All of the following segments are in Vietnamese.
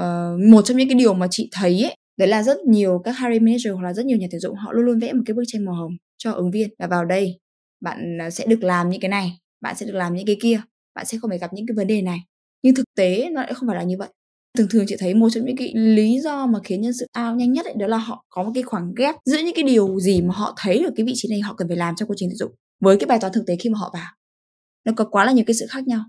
uh, một trong những cái điều mà chị thấy ấy đấy là rất nhiều các hiring manager hoặc là rất nhiều nhà tuyển dụng họ luôn luôn vẽ một cái bức tranh màu hồng cho ứng viên là vào đây bạn ờ, sẽ được làm những cái này bạn sẽ được làm những cái kia bạn sẽ không phải gặp những cái vấn đề này. Nhưng thực tế nó lại không phải là như vậy. Thường thường chị thấy một trong những cái lý do mà khiến nhân sự ao nhanh nhất ấy, đó là họ có một cái khoảng ghép giữa những cái điều gì mà họ thấy ở cái vị trí này họ cần phải làm trong quá trình tuyển dụng với cái bài toán thực tế khi mà họ vào. Nó có quá là nhiều cái sự khác nhau.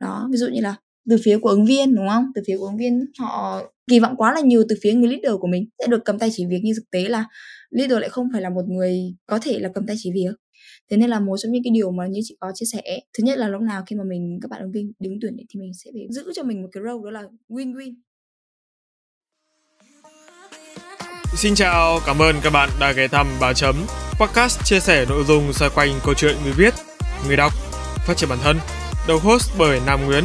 Đó ví dụ như là từ phía của ứng viên đúng không? Từ phía của ứng viên họ kỳ vọng quá là nhiều từ phía người leader của mình sẽ được cầm tay chỉ việc. Nhưng thực tế là leader lại không phải là một người có thể là cầm tay chỉ việc. Thế nên là một trong những cái điều mà như chị có chia sẻ thứ nhất là lúc nào khi mà mình các bạn ứng viên đứng tuyển thì mình sẽ phải giữ cho mình một cái role đó là win win Xin chào, cảm ơn các bạn đã ghé thăm Báo Chấm. Podcast chia sẻ nội dung xoay quanh câu chuyện người viết, người đọc, phát triển bản thân. Đầu host bởi Nam Nguyễn,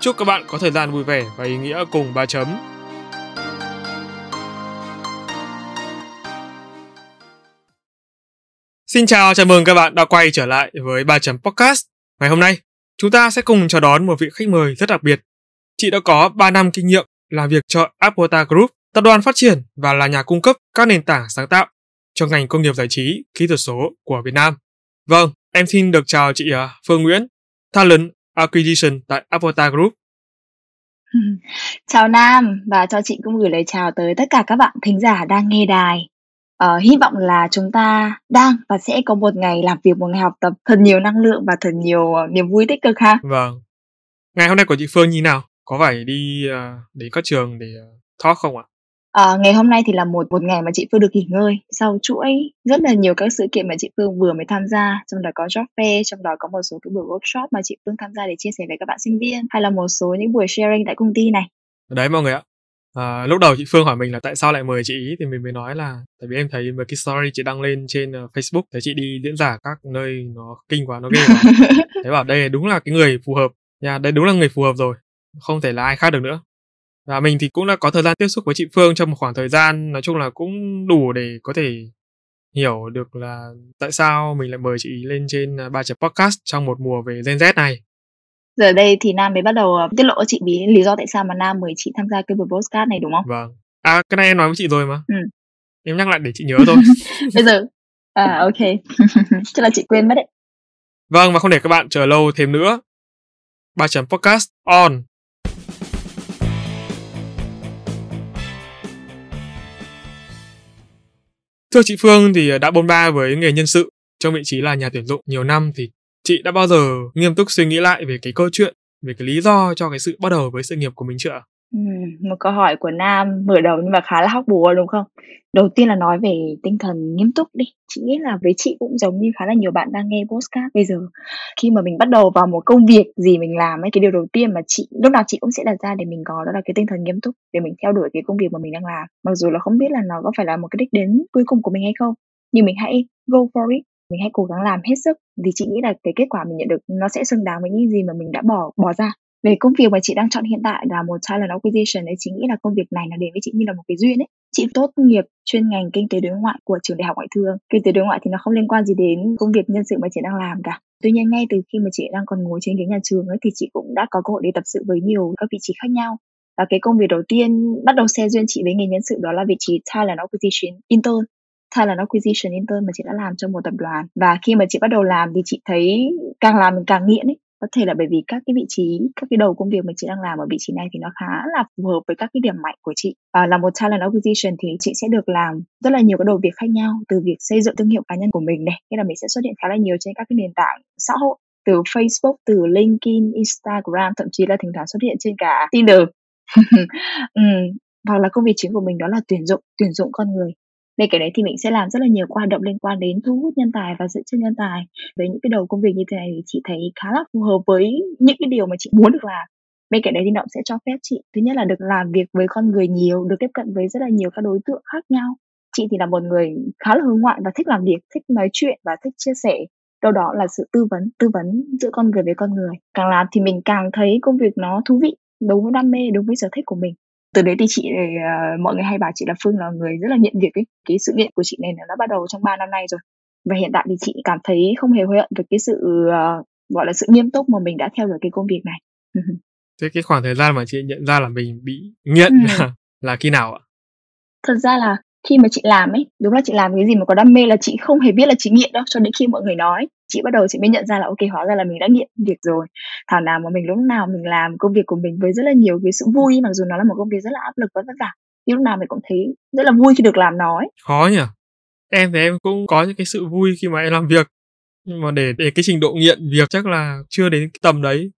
Chúc các bạn có thời gian vui vẻ và ý nghĩa cùng ba chấm. Xin chào, chào mừng các bạn đã quay trở lại với ba chấm podcast. Ngày hôm nay, chúng ta sẽ cùng chào đón một vị khách mời rất đặc biệt. Chị đã có 3 năm kinh nghiệm làm việc cho Apota Group, tập đoàn phát triển và là nhà cung cấp các nền tảng sáng tạo cho ngành công nghiệp giải trí, kỹ thuật số của Việt Nam. Vâng, em xin được chào chị à, Phương Nguyễn, Talent Acquisition tại Apota Group. Chào Nam và cho chị cũng gửi lời chào tới tất cả các bạn thính giả đang nghe đài. Ờ, hy vọng là chúng ta đang và sẽ có một ngày làm việc, một ngày học tập thật nhiều năng lượng và thật nhiều, ờ, niềm vui tích cực ha. Vâng. Ngày hôm nay của chị Phương như nào? Có phải đi, à, đến các trường để, ờ, talk không ạ? Ờ, ngày hôm nay thì là một một ngày mà chị Phương được nghỉ ngơi sau chuỗi rất là nhiều các sự kiện mà chị Phương vừa mới tham gia, trong đó có job fair, trong đó có một số cái buổi workshop mà chị Phương tham gia để chia sẻ với các bạn sinh viên, hay là một số những buổi sharing tại công ty này. Đấy mọi người ạ. À, lúc đầu chị Phương hỏi mình là tại sao lại mời chị ý thì mình mới nói là tại vì em thấy một cái story chị đăng lên trên uh, Facebook thấy chị đi diễn giả các nơi nó kinh quá nó ghê quá thế bảo đây đúng là cái người phù hợp nha đây đúng là người phù hợp rồi không thể là ai khác được nữa và mình thì cũng đã có thời gian tiếp xúc với chị Phương trong một khoảng thời gian nói chung là cũng đủ để có thể hiểu được là tại sao mình lại mời chị lên trên uh, ba chấm podcast trong một mùa về Gen Z này Giờ đây thì Nam mới bắt đầu uh, tiết lộ cho chị bí lý do tại sao mà Nam mời chị tham gia cái buổi podcast này đúng không? Vâng. À cái này em nói với chị rồi mà. Ừ. Em nhắc lại để chị nhớ thôi. Bây giờ à ok. Chắc là chị quên mất đấy. Vâng và không để các bạn chờ lâu thêm nữa. Ba chấm podcast on. Thưa chị Phương thì à, đã bôn ba với nghề nhân sự, trong vị trí là nhà tuyển dụng nhiều năm thì chị đã bao giờ nghiêm túc suy nghĩ lại về cái câu chuyện, về cái lý do cho cái sự bắt đầu với sự nghiệp của mình chưa một câu hỏi của Nam mở đầu nhưng mà khá là hóc búa đúng không? Đầu tiên là nói về tinh thần nghiêm túc đi. Chị nghĩ là với chị cũng giống như khá là nhiều bạn đang nghe podcast bây giờ. Khi mà mình bắt đầu vào một công việc gì mình làm ấy, cái điều đầu tiên mà chị lúc nào chị cũng sẽ đặt ra để mình có đó là cái tinh thần nghiêm túc để mình theo đuổi cái công việc mà mình đang làm. Mặc dù là không biết là nó có phải là một cái đích đến cuối cùng của mình hay không, nhưng mình hãy go for it mình hãy cố gắng làm hết sức vì chị nghĩ là cái kết quả mình nhận được nó sẽ xứng đáng với những gì mà mình đã bỏ bỏ ra về công việc mà chị đang chọn hiện tại là một talent acquisition ấy chị nghĩ là công việc này nó đến với chị như là một cái duyên ấy. Chị tốt nghiệp chuyên ngành kinh tế đối ngoại của trường đại học ngoại thương. Kinh tế đối ngoại thì nó không liên quan gì đến công việc nhân sự mà chị đang làm cả. Tuy nhiên ngay từ khi mà chị đang còn ngồi trên ghế nhà trường ấy thì chị cũng đã có cơ hội để tập sự với nhiều các vị trí khác nhau. Và cái công việc đầu tiên, bắt đầu xe duyên chị với nghề nhân sự đó là vị trí talent acquisition intern. Talent acquisition intern mà chị đã làm trong một tập đoàn. Và khi mà chị bắt đầu làm thì chị thấy càng làm mình càng nghiện ấy có thể là bởi vì các cái vị trí các cái đầu công việc mà chị đang làm ở vị trí này thì nó khá là phù hợp với các cái điểm mạnh của chị à, là một talent acquisition thì chị sẽ được làm rất là nhiều cái đầu việc khác nhau từ việc xây dựng thương hiệu cá nhân của mình này nghĩa là mình sẽ xuất hiện khá là nhiều trên các cái nền tảng xã hội từ Facebook, từ LinkedIn, Instagram, thậm chí là thỉnh thoảng xuất hiện trên cả Tinder. ừ, hoặc là công việc chính của mình đó là tuyển dụng, tuyển dụng con người bên cạnh đấy thì mình sẽ làm rất là nhiều hoạt động liên quan đến thu hút nhân tài và giữ chân nhân tài. Với những cái đầu công việc như thế này thì chị thấy khá là phù hợp với những cái điều mà chị muốn được làm. Bên cạnh đấy thì nó cũng sẽ cho phép chị, thứ nhất là được làm việc với con người nhiều, được tiếp cận với rất là nhiều các đối tượng khác nhau. Chị thì là một người khá là hướng ngoại và thích làm việc, thích nói chuyện và thích chia sẻ. Đâu đó là sự tư vấn tư vấn giữa con người với con người. Càng làm thì mình càng thấy công việc nó thú vị, đúng với đam mê, đúng với sở thích của mình từ đấy thì chị uh, mọi người hay bảo chị là phương là người rất là nghiện việc ấy. Cái sự nghiện của chị này nó bắt đầu trong 3 năm nay rồi. Và hiện tại thì chị cảm thấy không hề hối hận về cái sự uh, gọi là sự nghiêm túc mà mình đã theo đuổi cái công việc này. Thế cái khoảng thời gian mà chị nhận ra là mình bị nghiện ừ. là, là khi nào ạ? Thật ra là khi mà chị làm ấy đúng là chị làm cái gì mà có đam mê là chị không hề biết là chị nghiện đâu cho đến khi mọi người nói chị bắt đầu chị mới nhận ra là ok hóa ra là mình đã nghiện việc rồi. Thảo nào mà mình lúc nào mình làm công việc của mình với rất là nhiều cái sự vui mặc dù nó là một công việc rất là áp lực và vất vả nhưng lúc nào mình cũng thấy rất là vui khi được làm nó ấy. khó nhỉ? Em thì em cũng có những cái sự vui khi mà em làm việc nhưng mà để để cái trình độ nghiện việc chắc là chưa đến cái tầm đấy.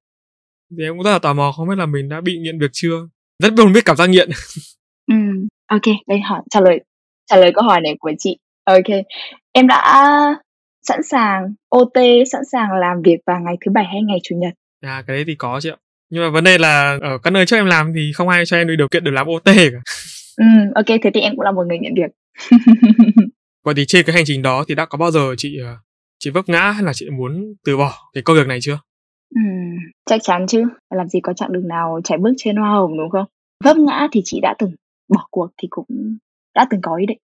Thì em cũng rất là tò mò không biết là mình đã bị nghiện việc chưa? Rất buồn biết cảm giác nghiện. Ừ ok đây hỏi trả lời trả lời câu hỏi này của chị. Ok em đã sẵn sàng OT sẵn sàng làm việc vào ngày thứ bảy hay ngày chủ nhật. À cái đấy thì có chị ạ. Nhưng mà vấn đề là ở các nơi trước em làm thì không ai cho em được điều kiện được làm OT cả. Ừ ok thế thì em cũng là một người nhận việc. Vậy thì trên cái hành trình đó thì đã có bao giờ chị ờ, chị vấp ngã hay là chị muốn từ bỏ cái công việc này chưa? Ừ, chắc chắn chứ. Làm gì có chặng đường nào chạy bước trên hoa hồng đúng không? Vấp ngã thì chị đã từng bỏ cuộc thì cũng đã từng có ý định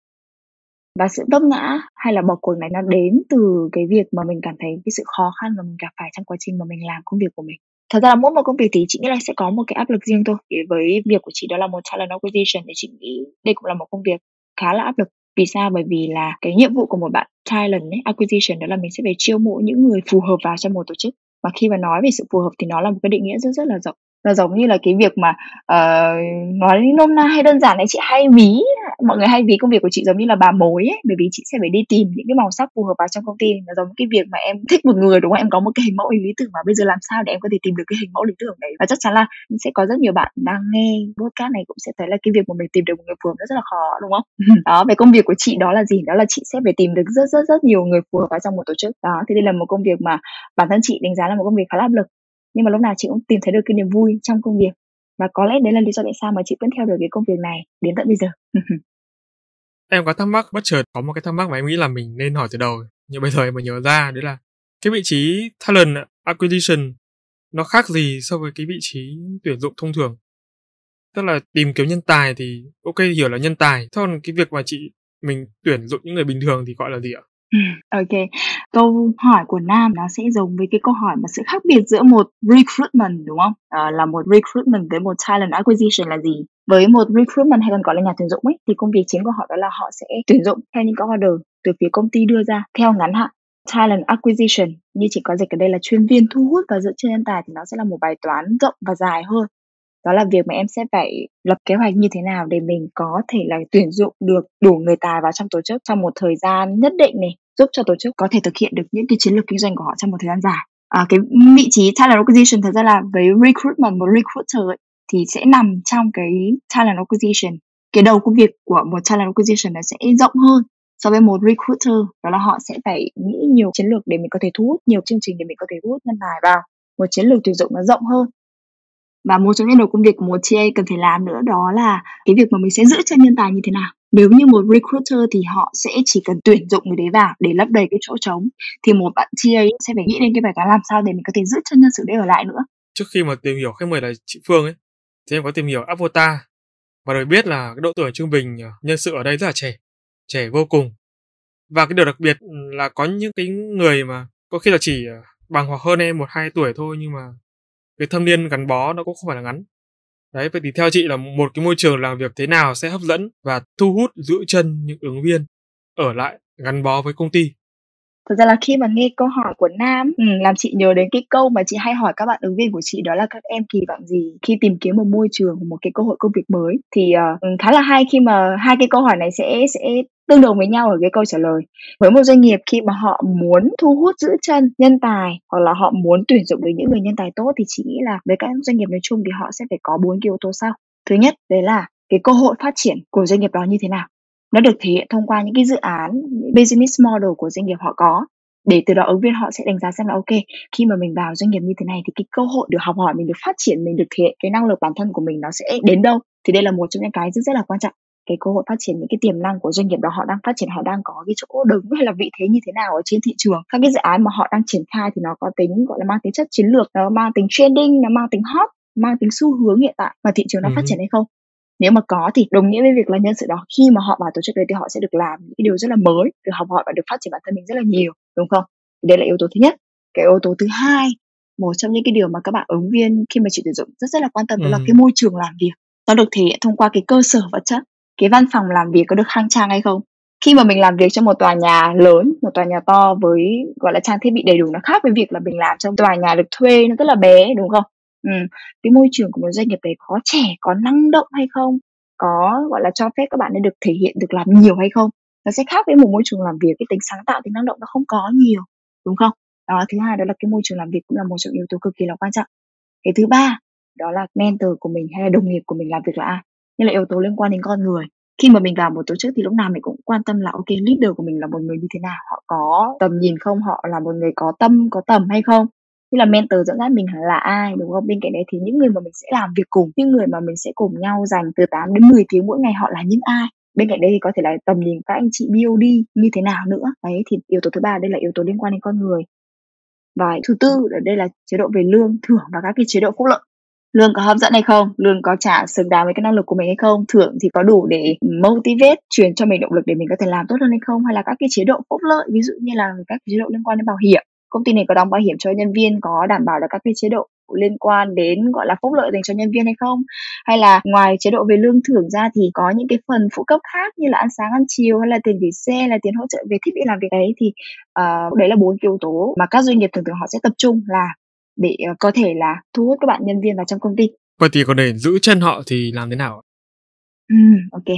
và sự vấp ngã hay là bỏ cuộc này nó đến từ cái việc mà mình cảm thấy cái sự khó khăn mà mình gặp phải trong quá trình mà mình làm công việc của mình. Thật ra là mỗi một công việc thì chị nghĩ là sẽ có một cái áp lực riêng thôi thì với việc của chị đó là một talent acquisition thì chị nghĩ đây cũng là một công việc khá là áp lực. Vì sao? Bởi vì là cái nhiệm vụ của một bạn talent ấy, acquisition đó là mình sẽ phải chiêu mộ những người phù hợp vào trong một tổ chức. Và khi mà nói về sự phù hợp thì nó là một cái định nghĩa rất rất là rộng nó giống như là cái việc mà uh, nói nôm na hay đơn giản này chị hay ví. Mọi người hay ví công việc của chị giống như là bà mối ấy bởi vì chị sẽ phải đi tìm những cái màu sắc phù hợp vào trong công ty. Nó giống cái việc mà em thích một người đúng không? Em có một cái hình mẫu lý tưởng mà bây giờ làm sao để em có thể tìm được cái hình mẫu lý tưởng đấy. Và chắc chắn là sẽ có rất nhiều bạn đang nghe podcast này cũng sẽ thấy là cái việc mà mình tìm được một người phù hợp rất là khó đúng không? Đó về công việc của chị đó là gì? Đó là chị sẽ phải tìm được rất rất rất nhiều người phù hợp vào trong một tổ chức. Đó thì đây là một công việc mà bản thân chị đánh giá là một công việc khá là áp lực nhưng mà lúc nào chị cũng tìm thấy được cái niềm vui trong công việc. Và có lẽ đấy là lý do tại sao mà chị vẫn theo đuổi cái công việc này đến tận bây giờ. Em có thắc mắc, bất chợt có một cái thắc mắc mà em nghĩ là mình nên hỏi từ đầu. Nhưng bây giờ em mới nhớ ra, đấy là cái vị trí talent acquisition nó khác gì so với cái vị trí tuyển dụng thông thường. Tức là tìm kiếm nhân tài thì, ok, hiểu là nhân tài. Còn cái việc mà chị, mình tuyển dụng những người bình thường thì gọi là gì ạ? OK. Câu hỏi của Nam nó sẽ giống với cái câu hỏi mà sự khác biệt giữa một recruitment, đúng không? À, là một recruitment với một talent acquisition là gì? Với một recruitment hay còn gọi là nhà tuyển dụng ấy, thì công việc chính của họ đó là họ sẽ tuyển dụng theo những cái order từ phía công ty đưa ra theo ngắn hạn. Talent acquisition như chỉ có dịch ở đây là chuyên viên thu hút và giữ chân nhân tài thì nó sẽ là một bài toán rộng và dài hơn đó là việc mà em sẽ phải lập kế hoạch như thế nào để mình có thể là tuyển dụng được đủ người tài vào trong tổ chức trong một thời gian nhất định này giúp cho tổ chức có thể thực hiện được những cái chiến lược kinh doanh của họ trong một thời gian dài. À, cái vị trí talent acquisition thật ra là với recruitment một recruiter ấy, thì sẽ nằm trong cái talent acquisition. Cái đầu công việc của một talent acquisition nó sẽ rộng hơn so với một recruiter đó là họ sẽ phải nghĩ nhiều chiến lược để mình có thể thu hút nhiều chương trình để mình có thể thu hút nhân tài vào. Một chiến lược tuyển dụng nó rộng hơn và một trong những đầu công việc của một TA cần phải làm nữa đó là cái việc mà mình sẽ giữ chân nhân tài như thế nào. Nếu như một recruiter thì họ sẽ chỉ cần tuyển dụng người đấy vào để lấp đầy cái chỗ trống, thì một bạn TA sẽ phải nghĩ đến cái bài toán làm sao để mình có thể giữ chân nhân sự đấy ở lại nữa. Trước khi mà tìm hiểu khách mời là chị Phương ấy, thì em có tìm hiểu Avota và được biết là cái độ tuổi trung bình ờ, nhân sự ở đây rất là trẻ trẻ vô cùng. Và cái điều đặc biệt là có những cái người mà có khi là chỉ ờ, bằng hoặc hơn em một hai tuổi thôi nhưng mà cái thâm niên gắn bó nó cũng không phải là ngắn. Đấy, vậy thì theo chị là một cái môi trường làm việc thế nào sẽ hấp dẫn và thu hút giữ chân những ứng viên ở lại gắn bó với công ty? Thật ra là khi mà nghe câu hỏi của Nam ừ, làm chị nhớ đến cái câu mà chị hay hỏi các bạn ứng viên của chị đó là các em kỳ vọng gì khi tìm kiếm một môi trường một cái cơ hội công việc mới. Thì uh, khá là hay khi mà hai cái câu hỏi này sẽ sẽ tương đồng với nhau ở cái câu trả lời. Với một doanh nghiệp khi mà họ muốn thu hút giữ chân nhân tài hoặc là họ muốn tuyển dụng được những người nhân tài tốt thì chị nghĩ là với các doanh nghiệp nói chung thì họ sẽ phải có bốn cái yếu tố sau. Thứ nhất đấy là cái cơ hội phát triển của doanh nghiệp đó như thế nào nó được thể hiện thông qua những cái dự án business model của doanh nghiệp họ có. Để từ đó ứng viên họ sẽ đánh giá xem là ok khi mà mình vào doanh nghiệp như thế này thì cái cơ hội được học hỏi mình được phát triển mình được thể hiện cái năng lực bản thân của mình nó sẽ đến đâu. Thì đây là một trong những cái rất rất là quan trọng cái cơ hội phát triển những cái tiềm năng của doanh nghiệp đó họ đang phát triển họ đang có cái chỗ đứng hay là vị thế như thế nào ở trên thị trường. Các cái dự án mà họ đang triển khai thì nó có tính gọi là mang tính chất chiến lược nó mang tính trending nó mang tính hot mang tính xu hướng hiện tại mà thị trường đang ừ. phát triển hay không nếu mà có thì đồng nghĩa với việc là nhân sự đó khi mà họ vào tổ chức đấy thì họ sẽ được làm những cái điều rất là mới được học hỏi và được phát triển bản thân mình rất là nhiều đúng không? Đây là yếu tố thứ nhất. Cái yếu tố thứ hai một trong những cái điều mà các bạn ứng viên khi mà chịu tuyển dụng rất rất là quan tâm đó ừ. là cái môi trường làm việc. Nó được thể hiện thông qua cái cơ sở vật chất cái văn phòng làm việc có được khang trang hay không? Khi mà mình làm việc trong một tòa nhà lớn một tòa nhà to với gọi là trang thiết bị đầy đủ nó khác với việc là mình làm trong tòa nhà được thuê nó rất là bé đúng không Ừ, cái môi trường của một doanh nghiệp đấy có trẻ, có năng động hay không? Có, gọi là, cho phép các bạn ấy được thể hiện, được làm nhiều hay không? Nó sẽ khác với một môi trường làm việc, cái tính sáng tạo, tính năng động nó không có nhiều, đúng không? Đó, thứ hai đó là cái môi trường làm việc cũng là một trong yếu tố cực kỳ là quan trọng. Cái thứ ba, đó là mentor của mình hay là đồng nghiệp của mình làm việc là ai? Như là yếu tố liên quan đến con người. Khi mà mình vào một tổ chức thì lúc nào mình cũng quan tâm là, ok, leader của mình là một người như thế nào? Họ có tầm nhìn không? Họ là một người có tâm, có tầm hay không? Như là mentor dẫn dắt mình là ai, đúng không? Bên cạnh đấy thì những người mà mình sẽ làm việc cùng, những người mà mình sẽ cùng nhau dành từ 8 đến 10 tiếng mỗi ngày họ là những ai? Bên cạnh đây thì có thể là tầm nhìn các anh chị BOD như thế nào nữa? Đấy, thì yếu tố thứ ba, đây là yếu tố liên quan đến con người. Và thứ tư ở đây là chế độ về lương, thưởng và các cái chế độ phúc lợi. Lương có hấp dẫn hay không? Lương có trả xứng đáng với cái năng lực của mình hay không? Thưởng thì có đủ để motivate, truyền cho mình động lực để mình có thể làm tốt hơn hay không? Hay là các cái chế độ phúc lợi, ví dụ như là các chế độ liên quan đến bảo hiểm công ty này có đóng bảo hiểm cho nhân viên có đảm bảo được các cái chế độ liên quan đến gọi là phúc lợi dành cho nhân viên hay không? Hay là ngoài chế độ về lương thưởng ra thì có những cái phần phụ cấp khác như là ăn sáng ăn chiều hay là tiền gửi xe hay là tiền hỗ trợ về thiết bị làm việc đấy? Thì uh, đấy là bốn yếu tố mà các doanh nghiệp thường thường họ sẽ tập trung là để uh, có thể là thu hút các bạn nhân viên vào trong công ty. Vậy thì còn để giữ chân họ thì làm thế nào ừ, ok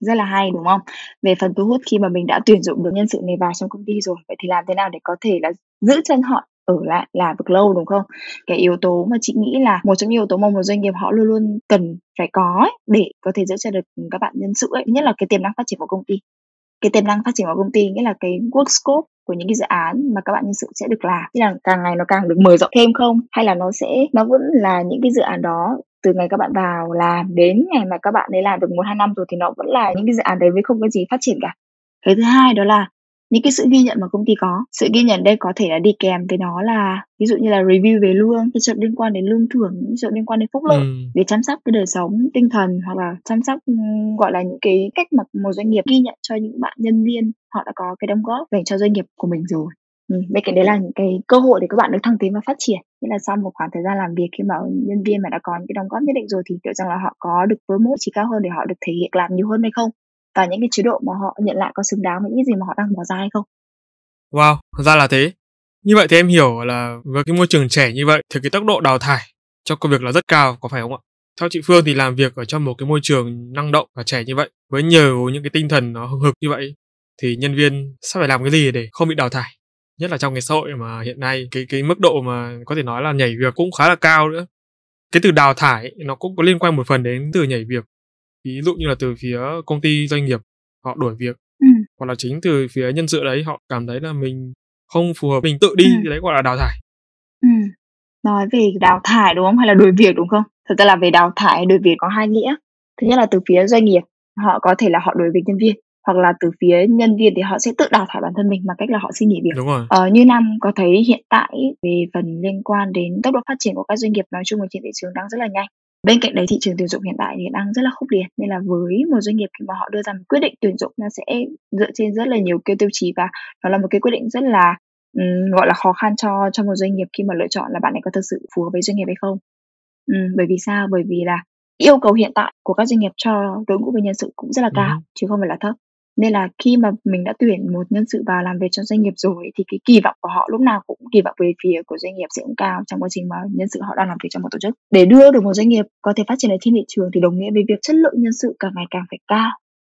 rất là hay đúng không? Về phần thu hút khi mà mình đã tuyển dụng được nhân sự này vào trong công ty rồi, vậy thì làm thế nào để có thể là giữ chân họ ở lại là được lâu đúng không? Cái yếu tố mà chị nghĩ là một trong những yếu tố mà một doanh nghiệp họ luôn luôn cần phải có ấy, để có thể giữ chân được các bạn nhân sự ấy, nhất là cái tiềm năng phát triển của công ty. Cái tiềm năng phát triển của công ty nghĩa là cái work scope của những cái dự án mà các bạn nhân sự sẽ được làm. Tức là càng ngày nó càng được mở rộng thêm không? Hay là nó sẽ nó vẫn là những cái dự án đó từ ngày các bạn vào làm đến ngày mà các bạn ấy làm được một hai năm rồi thì nó vẫn là những cái dự án đấy với không có gì phát triển cả. Cái thứ hai đó là những cái sự ghi nhận mà công ty có. Sự ghi nhận đây có thể là đi kèm với nó là ví dụ như là review về lương cái chuyện liên quan đến lương thưởng những chuyện liên quan đến phúc lợi ừ. để chăm sóc cái đời sống tinh thần hoặc là chăm sóc gọi là những cái cách mà một doanh nghiệp ghi nhận cho những bạn nhân viên họ đã có cái đóng góp dành cho doanh nghiệp của mình rồi Ừ, bên cạnh đấy là những cái cơ hội để các bạn được thăng tiến và phát triển. Nghĩa là sau một khoảng thời gian làm việc khi mà nhân viên mà đã có những cái đóng góp nhất định rồi thì liệu rằng là họ có được promote chỉ cao hơn để họ được thể hiện làm nhiều hơn hay không? Và những cái chế độ mà họ nhận lại có xứng đáng với những gì mà họ đang bỏ ra hay không? Wow ra là thế. Như vậy thì em hiểu là với cái môi trường trẻ như vậy thì cái tốc độ đào thải cho công việc là rất cao có phải không ạ? Theo chị Phương thì làm việc ở trong một cái môi trường năng động và trẻ như vậy với nhiều những cái tinh thần nó hưng hực như vậy thì nhân viên sẽ phải làm cái gì để không bị đào thải? Nhất là trong cái xã hội mà hiện nay cái cái mức độ mà có thể nói là nhảy việc cũng khá là cao nữa. Cái từ đào thải nó cũng có liên quan một phần đến từ nhảy việc. Ví dụ như là từ phía công ty doanh nghiệp họ đổi việc. Ừ. hoặc là chính từ phía nhân sự đấy họ cảm thấy là mình không phù hợp mình tự đi ừ. thì đấy gọi là đào thải. Ừ. nói về đào thải đúng không? Hay là đổi việc đúng không? Thật ra là về đào thải đổi việc có hai nghĩa. Thứ nhất là từ phía doanh nghiệp họ có thể là họ đổi việc nhân viên hoặc là từ phía nhân viên thì họ sẽ tự đào thải bản thân mình bằng cách là họ xin nghỉ việc. Đúng rồi. Ờ, như Nam có thấy hiện tại về phần liên quan đến tốc độ phát triển của các doanh nghiệp nói chung ở trên thị trường đang rất là nhanh. Bên cạnh đấy thị trường tuyển dụng hiện tại thì đang rất là khốc liệt nên là với một doanh nghiệp khi mà họ đưa ra một quyết định tuyển dụng nó sẽ dựa trên rất là nhiều cái tiêu chí và nó là một cái quyết định rất là um, gọi là khó khăn cho cho một doanh nghiệp khi mà lựa chọn là bạn ấy có thực sự phù hợp với doanh nghiệp hay không. Um, bởi vì sao? Bởi vì là yêu cầu hiện tại của các doanh nghiệp cho đội ngũ về nhân sự cũng rất là cao ừ. chứ không phải là thấp nên là khi mà mình đã tuyển một nhân sự vào làm việc trong doanh nghiệp rồi thì cái kỳ vọng của họ lúc nào cũng kỳ vọng về phía của doanh nghiệp sẽ cũng cao trong quá trình mà nhân sự họ đang làm việc trong một tổ chức. Để đưa được một doanh nghiệp có thể phát triển ở trên thị trường thì đồng nghĩa với việc chất lượng nhân sự càng ngày càng phải cao.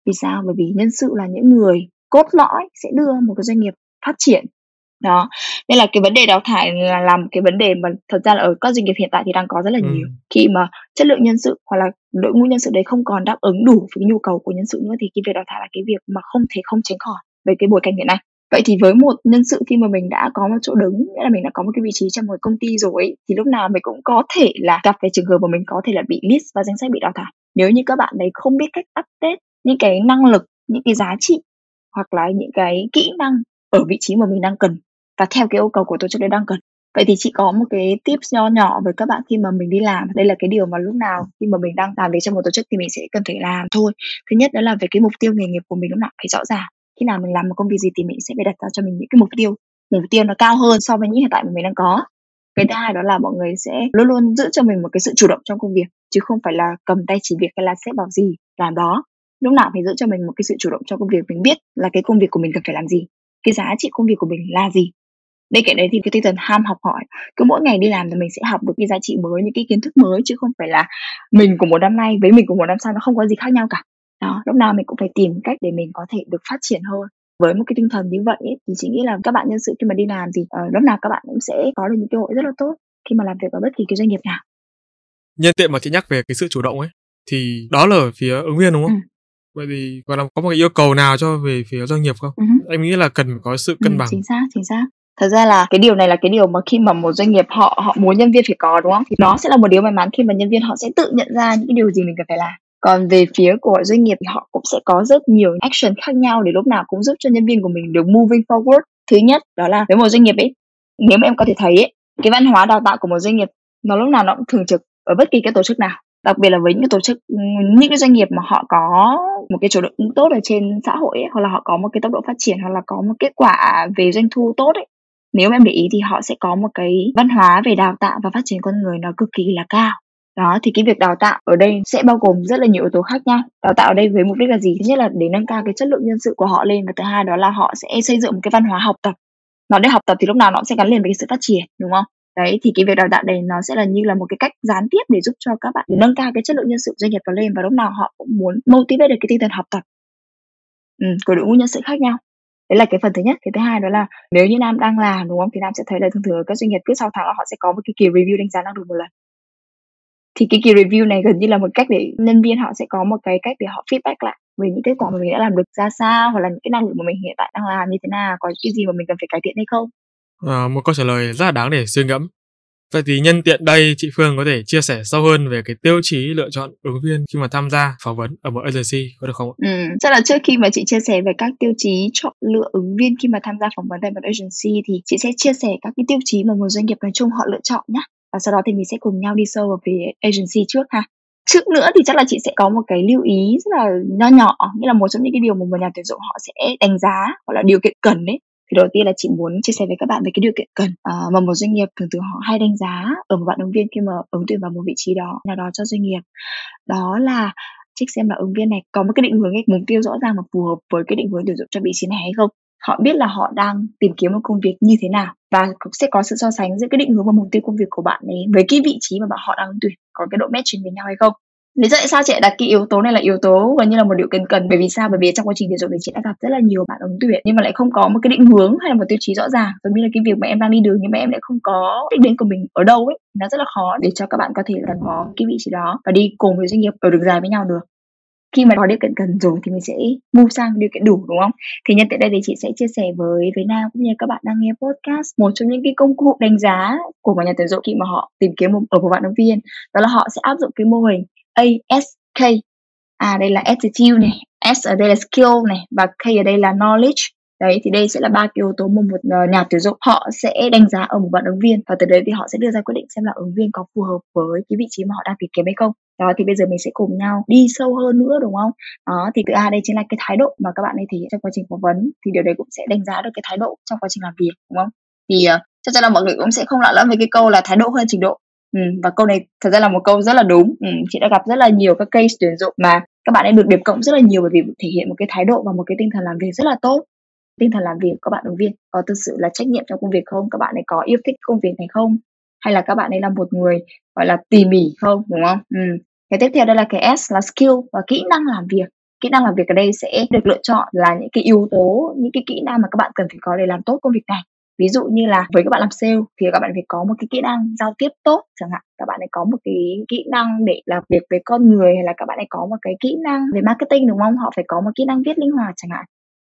Vì sao? Bởi vì nhân sự là những người cốt lõi sẽ đưa một cái doanh nghiệp phát triển đó. Nên là cái vấn đề đào thải là làm cái vấn đề mà thật ra là ở các doanh nghiệp hiện tại thì đang có rất là ừ. nhiều. Khi mà chất lượng nhân sự hoặc là đội ngũ nhân sự đấy không còn đáp ứng đủ với nhu cầu của nhân sự nữa thì cái việc đào thải là cái việc mà không thể không tránh khỏi về cái bối cảnh hiện nay. Vậy thì với một nhân sự khi mà mình đã có một chỗ đứng nghĩa là mình đã có một cái vị trí trong một công ty rồi ấy, thì lúc nào mình cũng có thể là gặp cái trường hợp mà mình có thể là bị list vào danh sách bị đào thải. Nếu như các bạn đấy không biết cách update những cái năng lực những cái giá trị hoặc là những cái kỹ năng ở vị trí mà mình đang cần và theo cái yêu cầu của tổ chức đấy đang cần. Vậy thì chị có một cái tips nho nhỏ với các bạn khi mà mình đi làm. Đây là cái điều mà lúc nào khi mà mình đang làm việc trong một tổ chức thì mình sẽ cần phải làm thôi. Thứ nhất đó là về cái mục tiêu nghề nghiệp của mình lúc nào phải rõ ràng. Khi nào mình làm một công việc gì thì mình sẽ phải đặt ra cho mình những cái mục tiêu. Mục tiêu nó cao hơn so với những hiện tại mà mình đang có. Cái thứ hai đó là mọi người sẽ luôn luôn giữ cho mình một cái sự chủ động trong công việc, chứ không phải là cầm tay chỉ việc hay là xếp vào gì, làm đó. Lúc nào phải giữ cho mình một cái sự chủ động trong công việc mình biết là cái công việc của mình cần phải làm gì, cái giá trị công việc của mình là gì bên cạnh đấy thì cái tinh thần ham học hỏi cứ mỗi ngày đi làm thì mình sẽ học được cái giá trị mới những cái kiến thức mới chứ không phải là mình của một năm nay với mình của một năm sau nó không có gì khác nhau cả đó lúc nào mình cũng phải tìm cách để mình có thể được phát triển hơn với một cái tinh thần như vậy ấy, thì chị nghĩ là các bạn nhân sự khi mà đi làm thì uh, lúc nào các bạn cũng sẽ có được những cơ hội rất là tốt khi mà làm việc ở bất kỳ cái doanh nghiệp nào nhân tiện mà chị nhắc về cái sự chủ động ấy thì đó là ở phía ứng viên đúng không? Ừ. Vậy thì còn có một cái yêu cầu nào cho về phía doanh nghiệp không? Ừ. Em nghĩ là cần phải có sự cân ừ, bằng. Chính xác, chính xác thật ra là cái điều này là cái điều mà khi mà một doanh nghiệp họ họ muốn nhân viên phải có đúng không? Thì nó sẽ là một điều may mắn khi mà nhân viên họ sẽ tự nhận ra những cái điều gì mình cần phải làm. Còn về phía của doanh nghiệp thì họ cũng sẽ có rất nhiều action khác nhau để lúc nào cũng giúp cho nhân viên của mình được moving forward. Thứ nhất đó là với một doanh nghiệp ấy nếu mà em có thể thấy ấy, cái văn hóa đào tạo của một doanh nghiệp nó lúc nào nó cũng thường trực ở bất kỳ cái tổ chức nào. Đặc biệt là với những tổ chức những cái doanh nghiệp mà họ có một cái chỗ đứng tốt ở trên xã hội ấy, hoặc là họ có một cái tốc độ phát triển hoặc là có một kết quả về doanh thu tốt ấy nếu em để ý thì họ sẽ có một cái văn hóa về đào tạo và phát triển con người nó cực kỳ là cao. Đó thì cái việc đào tạo ở đây sẽ bao gồm rất là nhiều yếu tố khác nhau. Đào tạo ở đây với mục đích là gì? Thứ nhất là để nâng cao cái chất lượng nhân sự của họ lên và thứ hai đó là họ sẽ xây dựng một cái văn hóa học tập. Nói đến học tập thì lúc nào nó cũng sẽ gắn liền với cái sự phát triển đúng không? Đấy thì cái việc đào tạo này nó sẽ là như là một cái cách gián tiếp để giúp cho các bạn nâng cao cái chất lượng nhân sự doanh nghiệp vào lên và lúc nào họ cũng muốn motivate được cái tinh thần học tập. Ừ, của đội ngũ nhân sự khác nhau đấy là cái phần thứ nhất. Cái thứ hai đó là nếu như nam đang làm đúng không thì nam sẽ thấy là thường thường các doanh nghiệp cứ sau tháng là họ sẽ có một cái kỳ review đánh giá năng lực một lần. Thì cái kỳ review này gần như là một cách để nhân viên họ sẽ có một cái cách để họ feedback lại về những kết quả mà mình đã làm được ra sao hoặc là những cái năng lực mà mình hiện tại đang làm như thế nào có cái gì mà mình cần phải cải thiện hay không. À, một câu trả lời rất là đáng để suy ngẫm. Vậy thì nhân tiện đây chị Phương có thể chia sẻ sâu hơn về cái tiêu chí lựa chọn ứng viên khi mà tham gia phỏng vấn ở một agency có được không Ừ, chắc là trước khi mà chị chia sẻ về các tiêu chí chọn lựa ứng viên khi mà tham gia phỏng vấn tại một agency thì chị sẽ chia sẻ các cái tiêu chí mà một doanh nghiệp nói chung họ lựa chọn nhé. Và sau đó thì mình sẽ cùng nhau đi sâu vào về agency trước ha. Trước nữa thì chắc là chị sẽ có một cái lưu ý rất là nho nhỏ, như là một trong những cái điều mà một nhà tuyển dụng họ sẽ đánh giá hoặc là điều kiện cần đấy thì đầu tiên là chị muốn chia sẻ với các bạn về cái điều kiện cần à, mà một doanh nghiệp thường thường họ hay đánh giá ở một bạn ứng viên khi mà ứng tuyển vào một vị trí đó nào đó cho doanh nghiệp. Đó là check xem là ứng viên này có một cái định hướng cái mục tiêu rõ ràng và phù hợp với cái định hướng tuyển dụng cho vị trí này hay không. Họ biết là họ đang tìm kiếm một công việc như thế nào và cũng sẽ có sự so sánh giữa cái định hướng và mục tiêu công việc của bạn ấy với cái vị trí mà bạn họ đang tuyển có cái độ match với nhau hay không lý do tại sao chị đặt cái yếu tố này là yếu tố gần như là một điều kiện cần. Bởi vì sao? Bởi vì trong quá trình tuyển dụng thì chị đã gặp rất là nhiều bạn ứng tuyển nhưng mà lại không có một cái định hướng hay là một tiêu chí rõ ràng. Giống như là cái việc mà em đang đi đường nhưng mà em lại không có đích đến của mình ở đâu ấy nó rất là khó để cho các bạn có thể gắn bó cái vị trí đó và đi cùng với doanh nghiệp ở đường dài với nhau được. Khi mà có điều kiện cần rồi thì mình sẽ move sang điều kiện đủ đúng không? Thì nhân tiện đây thì chị sẽ chia sẻ với với nam cũng như các bạn đang nghe podcast một trong những cái công cụ đánh giá của một nhà tuyển dụng khi mà họ tìm kiếm một, ở một bạn ứng viên đó là họ sẽ áp dụng cái mô hình ASK à đây là attitude này. S ở đây là skill này và K ở đây là knowledge. Đấy thì đây sẽ là ba cái yếu tố mà một ờ, nhà tuyển dụng họ sẽ đánh giá ở một bạn ứng viên và từ đấy thì họ sẽ đưa ra quyết định xem là ứng viên có phù hợp với cái vị trí mà họ đang tìm kiếm hay không. Đó thì bây giờ mình sẽ cùng nhau đi sâu hơn nữa đúng không? Đó thì thứ a đây chính là cái thái độ mà các bạn ấy thể hiện trong quá trình phỏng vấn. Thì điều đấy cũng sẽ đánh giá được cái thái độ trong quá trình làm việc đúng không? Thì uh, chắc chắn là mọi người cũng sẽ không lạ lẫm về cái câu là thái độ hơn trình độ. Ừ, và câu này thật ra là một câu rất là đúng. Ừ, chị đã gặp rất là nhiều các case tuyển dụng mà các bạn ấy được điểm cộng rất là nhiều bởi vì thể hiện một cái thái độ và một cái tinh thần làm việc rất là tốt. Tinh thần làm việc của các bạn ứng viên có thực sự là trách nhiệm trong công việc không? Các bạn ấy có yêu thích công việc này không? Hay là các bạn ấy là một người gọi là tỉ mỉ không? Đúng không? Ừ. cái tiếp theo đây là cái S là skill và kỹ năng làm việc. Kỹ năng làm việc ở đây sẽ được lựa chọn là những cái yếu tố những cái kỹ năng mà các bạn cần phải có để làm tốt công việc này ví dụ như là với các bạn làm sale thì các bạn phải có một cái kỹ năng giao tiếp tốt chẳng hạn. Các bạn ấy có một cái kỹ năng để làm việc với con người hay là các bạn ấy có một cái kỹ năng về marketing, đúng không? Họ phải có một kỹ năng viết linh hoạt chẳng hạn.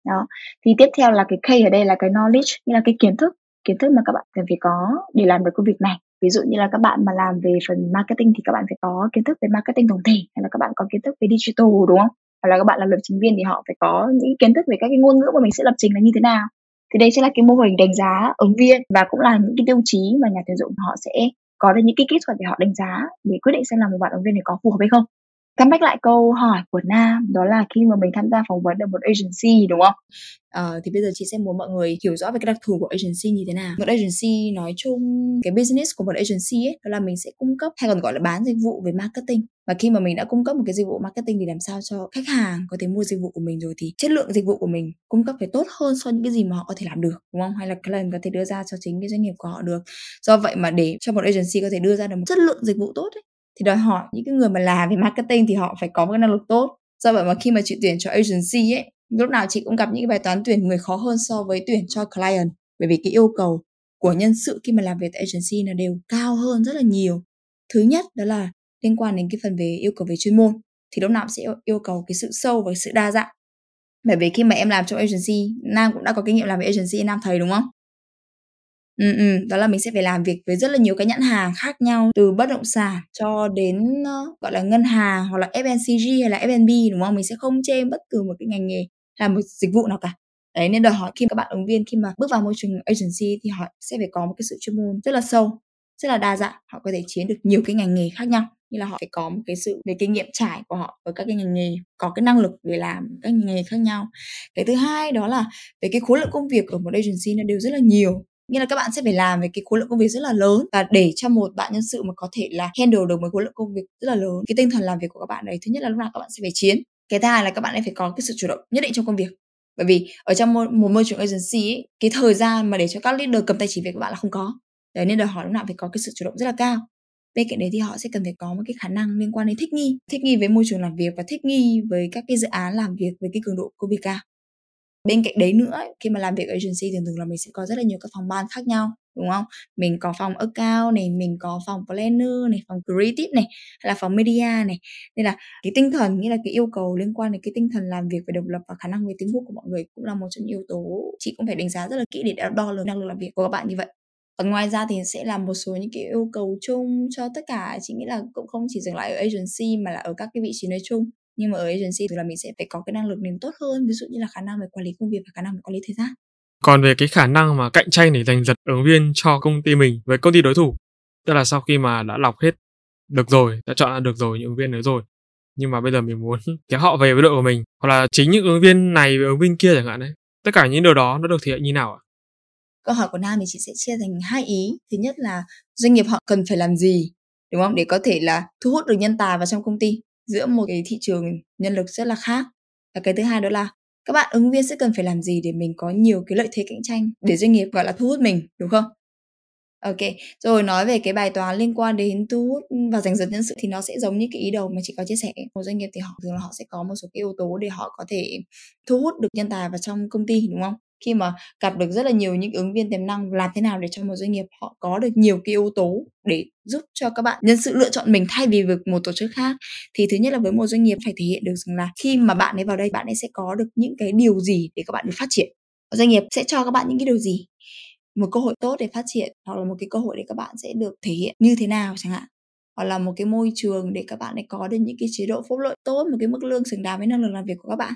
Đó. Thì tiếp theo là cái K ở đây là cái knowledge như là cái kiến thức. Kiến thức mà các bạn cần phải có để làm được công việc này. Ví dụ như là các bạn mà làm về phần marketing thì các bạn phải có kiến thức về marketing tổng thể, hay là các bạn có kiến thức về digital, đúng không? Hoặc là các bạn là lập trình viên thì họ phải có những kiến thức về các cái ngôn ngữ mà mình sẽ lập trình là như thế nào thì đây sẽ là cái mô hình đánh giá ứng viên và cũng là những cái tiêu chí mà nhà tuyển dụng họ sẽ có được những cái kỹ thuật để họ đánh giá, để quyết định xem là một bạn ứng viên này có phù hợp hay không. Come back lại câu hỏi của Nam đó là khi mà mình tham gia phỏng vấn ở một agency đúng không? Ờ, thì bây giờ chị sẽ muốn mọi người hiểu rõ về cái đặc thù của agency như thế nào. Một agency nói chung cái business của một agency ấy đó là mình sẽ cung cấp hay còn gọi là bán dịch vụ về marketing. Và khi mà mình đã cung cấp một cái dịch vụ marketing thì làm sao cho khách hàng có thể mua dịch vụ của mình rồi thì chất lượng dịch vụ của mình cung cấp phải tốt hơn so với những cái gì mà họ có thể làm được đúng không? Hay là client có thể đưa ra cho chính cái doanh nghiệp của họ được. Do vậy mà để cho một agency có thể đưa ra được một chất lượng dịch vụ tốt ấy, thì đòi hỏi những cái người mà làm về marketing thì họ phải có một cái năng lực tốt. Do vậy mà khi mà chị tuyển cho agency ấy, lúc nào chị cũng gặp những cái bài toán tuyển người khó hơn so với tuyển cho client. Bởi vì cái yêu cầu của nhân sự khi mà làm việc tại agency là đều cao hơn rất là nhiều. Thứ nhất, đó là liên quan đến cái phần về yêu cầu về chuyên môn, thì lúc nào cũng sẽ yêu cầu cái sự sâu và cái sự đa dạng. Bởi vì khi mà em làm trong agency, nam cũng đã có kinh nghiệm làm với agency, nam thầy, đúng không? Ừ, ừm, đó là mình sẽ phải làm việc với rất là nhiều cái nhãn hàng khác nhau, từ bất động sản cho đến, ơ, gọi là, ngân hàng hoặc là FMCG hay là F&B, đúng không? Mình sẽ không chê bất cứ một cái ngành nghề làm một dịch vụ nào cả. Đấy, nên đòi hỏi khi các bạn ứng viên khi mà bước vào môi trường agency thì họ sẽ phải có một cái sự chuyên môn rất là sâu, rất là đa dạng, họ có thể chiến được nhiều cái ngành nghề khác nhau, như là họ phải có một cái sự về kinh nghiệm trải của họ ở các cái ngành nghề, có cái năng lực để làm các ngành nghề khác nhau. Cái thứ hai đó là về cái khối lượng công việc ở một agency nó đều rất là nhiều, nghĩa là các bạn sẽ phải làm về cái khối lượng công việc rất là lớn và để cho một bạn nhân sự mà có thể là handle được một khối lượng công việc rất là lớn cái tinh thần làm việc của các bạn đấy thứ nhất là lúc nào các bạn sẽ phải chiến cái thứ hai là các bạn ấy phải có cái sự chủ động nhất định trong công việc. Bởi vì ở trong một, một môi trường agency ấy, cái thời gian mà để cho các leader cầm tay chỉ việc các bạn là không có. Đấy nên đòi hỏi lúc nào phải có cái sự chủ động rất là cao. Bên cạnh đấy thì họ sẽ cần phải có một cái khả năng liên quan đến thích nghi thích nghi với môi trường làm việc và thích nghi với các cái dự án làm việc với cái cường độ công việc cao bên cạnh đấy nữa, khi mà làm việc agency thường thường là mình sẽ có rất là nhiều các phòng ban khác nhau, đúng không? Mình có phòng account này, mình có phòng planner này, phòng creative này, hay là phòng media này. Nên là cái tinh thần, nghĩa là cái yêu cầu liên quan đến cái tinh thần làm việc về độc lập và khả năng về tiếng quốc của mọi người cũng là một trong những yếu tố chị cũng phải đánh giá rất là kỹ để đo lường năng lực làm việc của các bạn như vậy. Và ngoài ra thì sẽ là một số những cái yêu cầu chung cho tất cả, chị nghĩ là cũng không chỉ dừng lại ở agency mà là ở các cái vị trí nói chung nhưng mà ở agency thì là mình sẽ phải có cái năng lực nền tốt hơn ví dụ như là khả năng về quản lý công việc và khả năng về quản lý thời gian. Còn về cái khả năng mà cạnh tranh để giành giật ứng viên cho công ty mình với công ty đối thủ tức là sau khi mà đã lọc hết được rồi đã chọn ra được rồi những ứng viên đấy rồi nhưng mà bây giờ mình muốn kéo họ về với đội của mình hoặc là chính những ứng viên này với ứng viên kia chẳng hạn đấy tất cả những điều đó nó được thể hiện như nào ạ? Câu hỏi của nam thì chị sẽ chia thành hai ý. Thứ nhất là doanh nghiệp họ cần phải làm gì đúng không? Để có thể là thu hút được nhân tài vào trong công ty giữa một cái thị trường nhân lực rất là khác và cái thứ hai đó là các bạn ứng viên sẽ cần phải làm gì để mình có nhiều cái lợi thế cạnh tranh để doanh nghiệp gọi là thu hút mình đúng không Ok, rồi nói về cái bài toán liên quan đến thu hút và giành giật nhân sự thì nó sẽ giống như cái ý đầu mà chị có chia sẻ. Một doanh nghiệp thì họ thường là họ sẽ có một số cái yếu tố để họ có thể thu hút được nhân tài vào trong công ty đúng không? Khi mà gặp được rất là nhiều những ứng viên tiềm năng, làm thế nào để cho một doanh nghiệp họ có được nhiều cái yếu tố để giúp cho các bạn nhân sự lựa chọn mình thay vì việc một tổ chức khác? Thì thứ nhất là với một doanh nghiệp phải thể hiện được rằng là khi mà bạn ấy vào đây, bạn ấy sẽ có được những cái điều gì để các bạn được phát triển. Doanh nghiệp sẽ cho các bạn những cái điều gì? Một cơ hội tốt để phát triển, hoặc là một cái cơ hội để các bạn sẽ được thể hiện như thế nào chẳng hạn? Hoặc là một cái môi trường để các bạn ấy có được những cái chế độ phúc lợi tốt, một cái mức lương xứng đáng với năng lực làm việc của các bạn?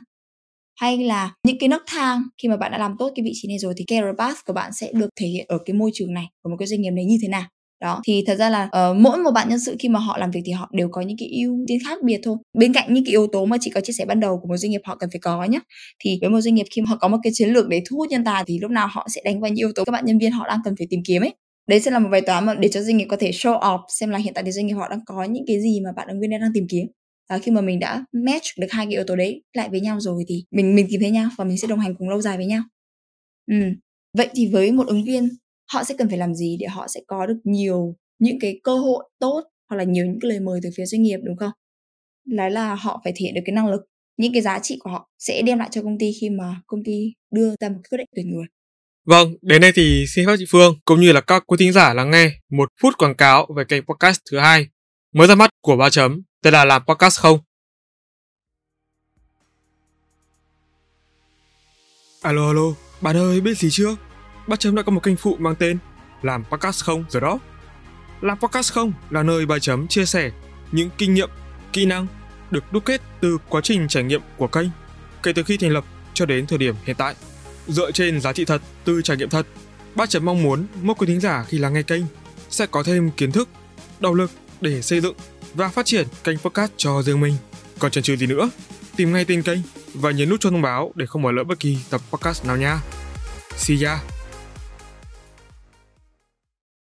Hay là những cái nấc thang khi mà bạn đã làm tốt cái vị trí này rồi thì career path của bạn sẽ được thể hiện ở cái môi trường này của một cái doanh nghiệp này như thế nào. Đó thì thật ra là uh, mỗi một bạn nhân sự khi mà họ làm việc thì họ đều có những cái ưu tiên khác biệt thôi. Bên cạnh những cái yếu tố mà chị có chia sẻ ban đầu của một doanh nghiệp họ cần phải có nhé thì với một doanh nghiệp khi mà họ có một cái chiến lược để thu hút nhân tài thì lúc nào họ sẽ đánh vào những yếu tố các bạn nhân viên họ đang cần phải tìm kiếm ấy. Đấy sẽ là một bài toán mà để cho doanh nghiệp có thể show off xem là hiện tại thì doanh nghiệp họ đang có những cái gì mà bạn ứng viên đang tìm kiếm à, khi mà mình đã match được hai cái yếu tố đấy lại với nhau rồi thì mình mình tìm thấy nhau và mình sẽ đồng hành cùng lâu dài với nhau. Ừ. vậy thì với một ứng viên họ sẽ cần phải làm gì để họ sẽ có được nhiều những cái cơ hội tốt hoặc là nhiều những cái lời mời từ phía doanh nghiệp đúng không? Là là họ phải thể hiện được cái năng lực những cái giá trị của họ sẽ đem lại cho công ty khi mà công ty đưa ra một quyết định tuyển người. Vâng, đến đây thì xin phép chị Phương cũng như là các quý thính giả lắng nghe một phút quảng cáo về kênh podcast thứ hai mới ra mắt của ba chấm. Tên là làm podcast không? Alo alo, bạn ơi biết gì chưa? Bác Chấm đã có một kênh phụ mang tên Làm Podcast Không rồi đó. Làm Podcast Không là nơi bà Chấm chia sẻ những kinh nghiệm, kỹ năng được đúc kết từ quá trình trải nghiệm của kênh kể từ khi thành lập cho đến thời điểm hiện tại. Dựa trên giá trị thật từ trải nghiệm thật, bác Chấm mong muốn mỗi quý thính giả khi lắng nghe kênh sẽ có thêm kiến thức, động lực để xây dựng và phát triển kênh podcast cho riêng mình. Còn chần chừ gì nữa, tìm ngay tên kênh và nhấn nút cho thông báo để không bỏ lỡ bất kỳ tập podcast nào nha. See ya!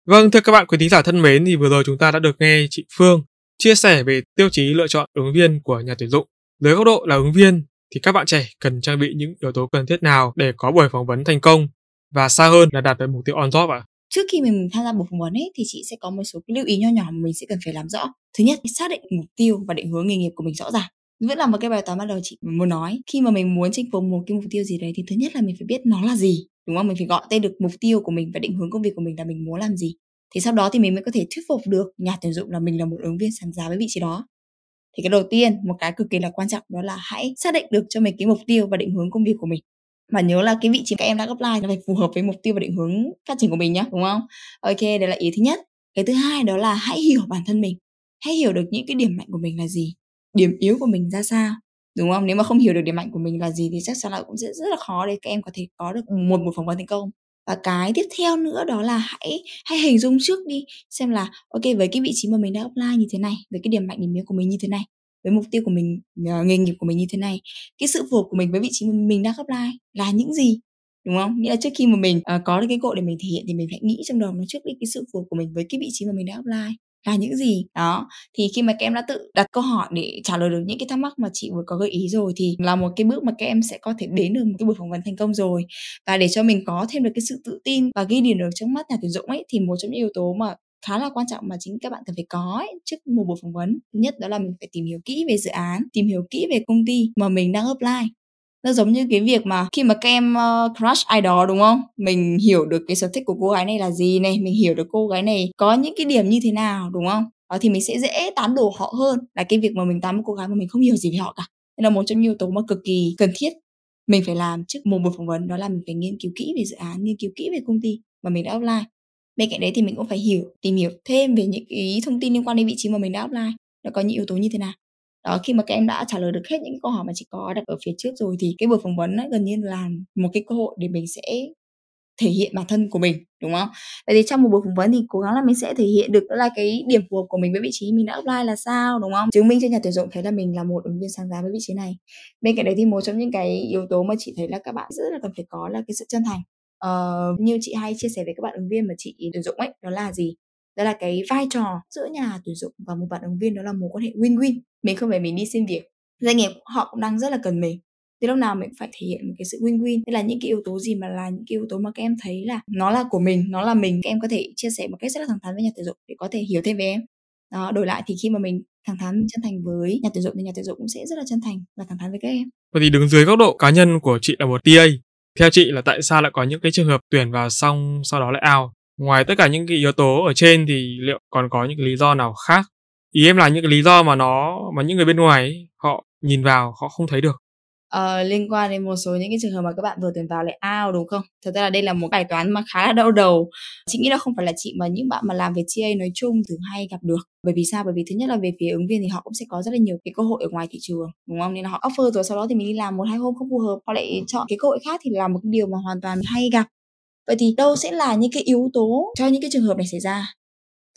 Vâng, thưa các bạn quý thính giả thân mến thì vừa rồi chúng ta đã được nghe chị Phương chia sẻ về tiêu chí lựa chọn ứng viên của nhà tuyển dụng. Dưới góc độ là ứng viên thì các bạn trẻ cần trang bị những yếu tố cần thiết nào để có buổi phỏng vấn thành công và xa hơn là đạt được mục tiêu on job ạ? À? Trước khi mình tham gia buổi phỏng vấn ấy thì chị sẽ có một số cái lưu ý nho nhỏ mà mình sẽ cần phải làm rõ. Thứ nhất, xác định mục tiêu và định hướng nghề nghiệp của mình rõ ràng. Vẫn là một cái bài toán ban đầu chị muốn nói. Khi mà mình muốn chinh phục một cái mục tiêu gì đấy thì thứ nhất là mình phải biết nó là gì đúng không? Mình phải gọi tên được mục tiêu của mình và định hướng công việc của mình là mình muốn làm gì. Thì sau đó thì mình mới có thể thuyết phục được nhà tuyển dụng là mình là một ứng viên sáng giá với vị trí đó. Thì cái đầu tiên một cái cực kỳ là quan trọng đó là hãy xác định được cho mình cái mục tiêu và định hướng công việc của mình mà nhớ là cái vị trí các em đã apply nó phải phù hợp với mục tiêu và định hướng phát triển của mình nhá, đúng không? Ok đấy là ý thứ nhất. Cái thứ hai đó là hãy hiểu bản thân mình. Hãy hiểu được những cái điểm mạnh của mình là gì, điểm yếu của mình ra sao, đúng không? Nếu mà không hiểu được điểm mạnh của mình là gì thì chắc chắn là cũng sẽ rất là khó để các em có thể có được một buổi phỏng vấn thành công. Và cái tiếp theo nữa đó là hãy hãy hình dung trước đi xem là, ok, với cái vị trí mà mình đã apply như thế này, với cái điểm mạnh, điểm yếu của mình như thế này với mục tiêu của mình ờ, nghề nghiệp của mình như thế này. Cái sự phù hợp của mình với vị trí mình đang apply là những gì đúng không? Nghĩa là trước khi mà mình uh, có được cái cội để mình thể hiện thì mình phải nghĩ trong đầu nó trước đi cái sự phù hợp của mình với cái vị trí mà mình đã apply là những gì. Đó thì khi mà các em đã tự đặt câu hỏi để trả lời được những cái thắc mắc mà chị vừa có gợi ý rồi thì là một cái bước mà các em sẽ có thể đến được một cái buổi phỏng vấn thành công rồi. Và để cho mình có thêm được cái sự tự tin và ghi điểm được trong mắt nhà tuyển dụng ấy thì một trong những yếu tố mà khá là quan trọng mà chính các bạn cần phải có ấy, trước một buổi phỏng vấn. Thứ nhất đó là mình phải tìm hiểu kỹ về dự án tìm hiểu kỹ về công ty mà mình đang apply. Nó giống như cái việc mà khi mà các em uh, crush ai đó đúng không? Mình hiểu được cái sở thích của cô gái này là gì này mình hiểu được cô gái này có những cái điểm như thế nào đúng không? Đó thì mình sẽ dễ tán đổ họ hơn là cái việc mà mình tán một cô gái mà mình không hiểu gì về họ cả. Nên là một trong những yếu tố mà cực kỳ cần thiết mình phải làm trước một buổi phỏng vấn đó là mình phải nghiên cứu kỹ về dự án nghiên cứu kỹ về công ty mà mình đã apply bên cạnh đấy thì mình cũng phải hiểu tìm hiểu thêm về những ý thông tin liên quan đến vị trí mà mình đã apply nó có những yếu tố như thế nào đó khi mà các em đã trả lời được hết những câu hỏi mà chị có đặt ở phía trước rồi thì cái buổi phỏng vấn ấy, gần như là một cái cơ hội để mình sẽ thể hiện bản thân của mình đúng không? Vậy thì trong một buổi phỏng vấn thì cố gắng là mình sẽ thể hiện được là cái điểm phù hợp của mình với vị trí mình đã apply là sao đúng không? Chứng minh cho nhà tuyển dụng thấy là mình là một ứng viên sáng giá với vị trí này. Bên cạnh đấy thì một trong những cái yếu tố mà chị thấy là các bạn rất là cần phải có là cái sự chân thành. Ờ, như chị hay chia sẻ với các bạn ứng viên mà chị tuyển dụng ấy, đó là gì? đó là cái vai trò giữa nhà tuyển dụng và một bạn ứng viên, đó là mối quan hệ win-win. Mình không phải mình đi xin việc. Doanh nghiệp họ cũng đang rất là cần mình. Thì lúc nào mình phải thể hiện một cái sự win-win. Thế là những cái yếu tố gì mà là những cái yếu tố mà các em thấy là nó là của mình, nó là mình, các em có thể chia sẻ một cách rất là thẳng thắn với nhà tuyển dụng để có thể hiểu thêm về em. Đó, đổi lại thì khi mà mình thẳng thắn, chân thành với nhà tuyển dụng thì nhà tuyển dụng cũng sẽ rất là chân thành và thẳng thắn với các em. Vậy thì đứng dưới góc độ cá nhân của chị là một TA theo chị là tại sao lại có những cái trường hợp tuyển vào xong sau đó lại out? Ngoài tất cả những cái yếu tố ở trên thì liệu còn có những cái lý do nào khác? Ý em là những cái lý do mà nó mà những người bên ngoài ấy, họ nhìn vào họ không thấy được ờ, liên quan đến một số những cái trường hợp mà các bạn vừa tuyển vào lại ao đúng không? Thật ra là đây là một bài toán mà khá là đau đầu. Chị nghĩ là không phải là chị mà những bạn mà làm về TA nói chung thường hay gặp được. Bởi vì sao? Bởi vì thứ nhất là về phía ứng viên thì họ cũng sẽ có rất là nhiều cái cơ hội ở ngoài thị trường, đúng không? Nên là họ offer rồi sau đó thì mình đi làm một hai hôm không phù hợp, họ lại chọn cái cơ hội khác thì là một cái điều mà hoàn toàn hay gặp. Vậy thì đâu sẽ là những cái yếu tố cho những cái trường hợp này xảy ra?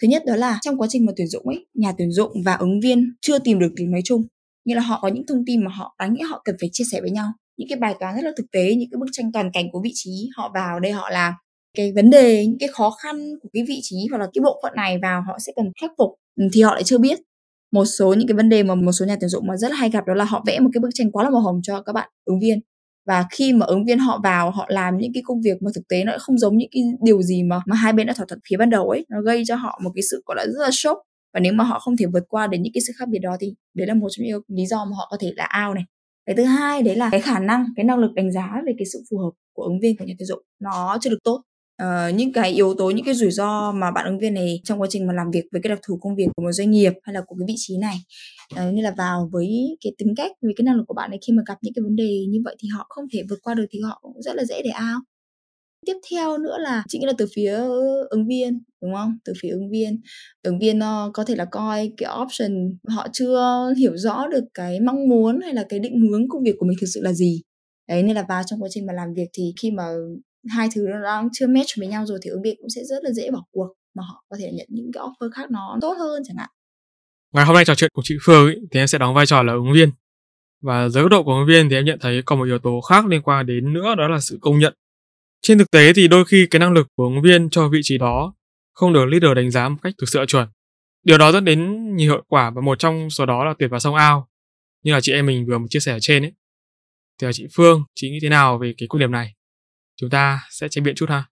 Thứ nhất đó là trong quá trình mà tuyển dụng ấy, nhà tuyển dụng và ứng viên chưa tìm được tiếng nói chung như là họ có những thông tin mà họ đáng nghĩa họ cần phải chia sẻ với nhau. Những cái bài toán rất là thực tế, những cái bức tranh toàn cảnh của vị trí họ vào đây họ làm. Cái vấn đề những cái khó khăn của cái vị trí hoặc là cái bộ phận này vào họ sẽ cần khắc phục ừ, thì họ lại chưa biết. Một số những cái vấn đề mà một số nhà tuyển dụng mà rất là hay gặp đó là họ vẽ một cái bức tranh quá là màu hồng cho các bạn ứng viên. Và khi mà ứng viên họ vào họ làm những cái công việc mà thực tế nó không giống những cái điều gì mà mà hai bên đã thỏa thuận phía ban đầu ấy. Nó gây cho họ một cái sự gọi là rất là sốc và nếu mà họ không thể vượt qua được những cái sự khác biệt đó thì đấy là một trong những lý do mà họ có thể là out này. Cái thứ hai đấy là cái khả năng cái năng lực đánh giá về cái sự phù hợp của ứng viên của nhà tuyển dụng nó chưa được tốt. Uh, những cái yếu tố những cái rủi ro mà bạn ứng viên này trong quá trình mà làm việc với cái đặc thù công việc của một doanh nghiệp hay là của cái vị trí này uh, như là vào với cái tính cách với cái năng lực của bạn ấy khi mà gặp những cái vấn đề như vậy thì họ không thể vượt qua được thì họ cũng rất là dễ để ao tiếp theo nữa là chính là từ phía ứng viên đúng không? Từ phía ứng viên. Ứng viên uh, có thể là coi cái option họ chưa hiểu rõ được cái mong muốn hay là cái định hướng công việc của mình thực sự là gì. Đấy nên là vào trong quá trình mà làm việc thì khi mà hai thứ nó đang chưa match với nhau rồi thì ứng viên cũng sẽ rất là dễ bỏ cuộc mà họ có thể nhận những cái offer khác nó tốt hơn chẳng hạn. Ngày hôm nay trò chuyện cùng chị Phương ấy, thì em sẽ đóng vai trò là ứng viên. Và dưới góc độ của ứng viên thì em nhận thấy còn một yếu tố khác liên quan đến nữa đó là sự công nhận. Trên thực tế thì đôi khi cái năng lực của ứng viên cho vị trí đó không được leader đánh giá một cách thực sự chuẩn. Điều đó dẫn đến nhiều hiệu quả và một trong số đó là tuyệt vào sông ao. Như là chị em mình vừa chia sẻ ở trên ấy. Thì là chị Phương, chị nghĩ thế nào về cái quan điểm này? Chúng ta sẽ tranh biện chút ha.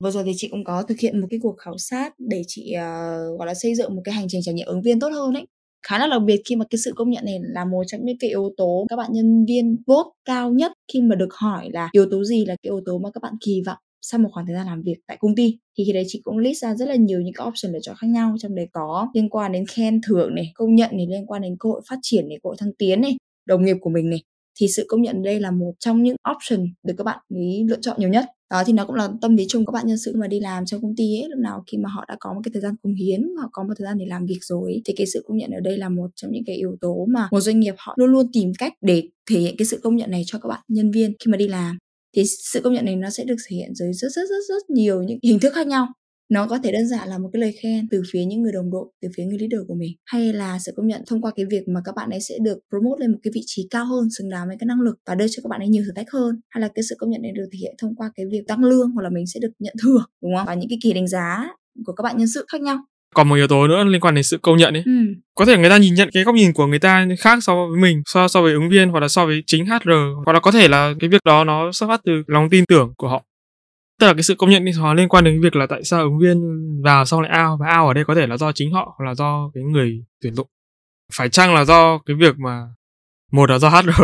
Vừa rồi thì chị cũng có thực hiện một cái cuộc khảo sát để chị uh, gọi là xây dựng một cái hành trình trải nghiệm ứng viên tốt hơn ấy khá là đặc biệt khi mà cái sự công nhận này là một trong những cái yếu tố các bạn nhân viên vote cao nhất khi mà được hỏi là yếu tố gì là cái yếu tố mà các bạn kỳ vọng sau một khoảng thời gian làm việc tại công ty, thì khi đấy chị cũng list ra rất là nhiều những cái option lựa chọn khác nhau. Trong đấy có liên quan đến khen thưởng này, công nhận này, liên quan đến cơ hội phát triển này, cơ hội thăng tiến này, đồng nghiệp của mình này, thì sự công nhận đây là một trong những option được các bạn ý lựa chọn nhiều nhất. Đó, thì nó cũng là tâm lý chung các bạn nhân sự mà đi làm trong công ty ấy, lúc nào khi mà họ đã có một cái thời gian cống hiến, họ có một thời gian để làm việc rồi, thì cái sự công nhận ở đây là một trong những cái yếu tố mà một doanh nghiệp họ luôn luôn tìm cách để thể hiện cái sự công nhận này cho các bạn nhân viên khi mà đi làm thì sự công nhận này nó sẽ được thể hiện dưới rất rất rất rất nhiều những hình thức khác nhau. Nó có thể đơn giản là một cái lời khen từ phía những người đồng đội, từ phía người leader của mình, hay là sự công nhận thông qua cái việc mà các bạn ấy sẽ được promote lên một cái vị trí cao hơn, xứng đáng với cái năng lực và đưa cho các bạn ấy nhiều thử thách hơn, hay là cái sự công nhận này được thể hiện thông qua cái việc tăng lương hoặc là mình sẽ được nhận thưởng, đúng không? Và những cái kỳ đánh giá của các bạn nhân sự khác nhau còn một yếu tố nữa liên quan đến sự công nhận ấy. Ừ. có thể người ta nhìn nhận cái góc nhìn của người ta khác so với mình so so với ứng viên hoặc là so với chính HR hoặc là có thể là cái việc đó nó xuất phát từ lòng tin tưởng của họ. Tức là cái sự công nhận đi nó liên quan đến việc là tại sao ứng viên vào xong lại ao và ao ở đây có thể là do chính họ hoặc là do cái người tuyển dụng. Phải chăng là do cái việc mà một là do HR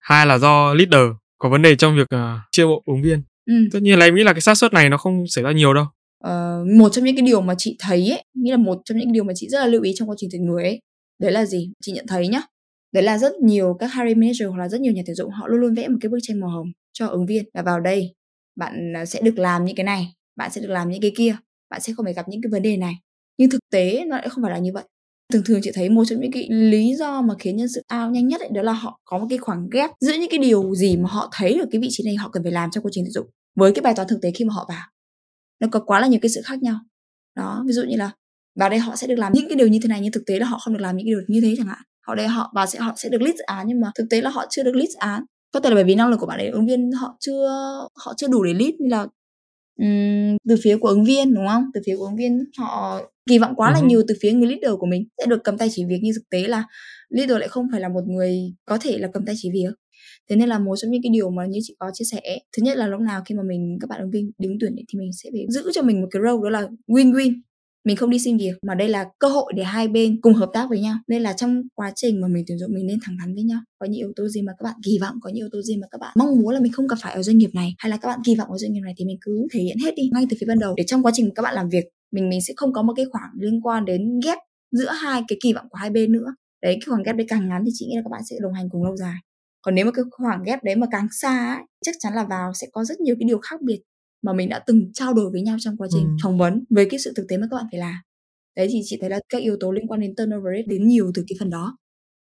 hai là do leader có vấn đề trong việc uh, chiêu mộ ứng viên? Ừ. tất nhiên là em nghĩ là cái xác suất này nó không xảy ra nhiều đâu uh, một trong những cái điều mà chị thấy ấy nghĩ là một trong những điều mà chị rất là lưu ý trong quá trình tuyển người ấy đấy là gì? Chị nhận thấy nhá đấy là rất nhiều các hiring manager hoặc là rất nhiều nhà tuyển dụng họ luôn luôn vẽ một cái bức tranh màu hồng cho ứng viên là vào đây bạn à, sẽ được làm những cái này bạn sẽ được làm những cái kia bạn sẽ không phải gặp những cái vấn đề này. Nhưng thực tế nó lại không phải là như vậy. Thường thường chị thấy một trong những cái lý do mà khiến nhân sự ao nhanh nhất ấy, đó là họ có một cái khoảng ghép giữa những cái điều gì mà họ thấy ở cái vị trí này họ cần phải làm trong quá trình tuyển dụng với cái bài toán thực tế khi mà họ vào nó có quá là nhiều cái sự khác nhau. Đó ví dụ như là vào đây họ sẽ được làm những cái điều như thế này nhưng thực tế là họ không được làm những cái điều như thế chẳng hạn. Họ đây họ vào sẽ họ sẽ được dự án nhưng mà thực tế là họ chưa được dự án. Có thể là bởi vì năng lực của bạn ấy ứng viên họ chưa họ chưa đủ để lead nên là um, từ phía của ứng viên đúng không? Từ phía của ứng viên họ kỳ vọng quá uh-huh. là nhiều từ phía người leader của mình sẽ được cầm tay chỉ việc. Nhưng thực tế là leader lại không phải là một người có thể là cầm tay chỉ việc thế nên là một trong những cái điều mà như chị có chia sẻ, thứ nhất là lúc nào khi mà mình, các bạn ứng viên đứng tuyển thì mình sẽ phải giữ cho mình một cái role đó là win win mình không đi xin việc, mà đây là cơ hội để hai bên cùng hợp tác với nhau. Nên là trong quá trình mà mình tuyển dụng, mình nên thẳng thắn với nhau. Có những yếu tố gì mà các bạn kỳ vọng, có những yếu tố gì mà các bạn mong muốn là mình không gặp phải ở doanh nghiệp này, hay là các bạn kỳ vọng ở doanh nghiệp này thì mình cứ thể hiện hết đi, ngay từ phía ban đầu. Để trong quá trình các bạn làm việc, mình mình sẽ không có một cái khoảng liên quan đến ghép giữa hai cái kỳ vọng của hai bên nữa. Đấy, cái khoảng ghép đấy càng ngắn thì chị nghĩ là các bạn sẽ đồng hành cùng lâu dài còn nếu mà cái khoảng ghép đấy mà càng xa ấy, chắc chắn là vào sẽ có rất nhiều cái điều khác biệt mà mình đã từng trao đổi với nhau trong quá trình ừ. phỏng vấn với cái sự thực tế mà các bạn phải làm đấy thì chị thấy là các yếu tố liên quan đến turnover rate đến nhiều từ cái phần đó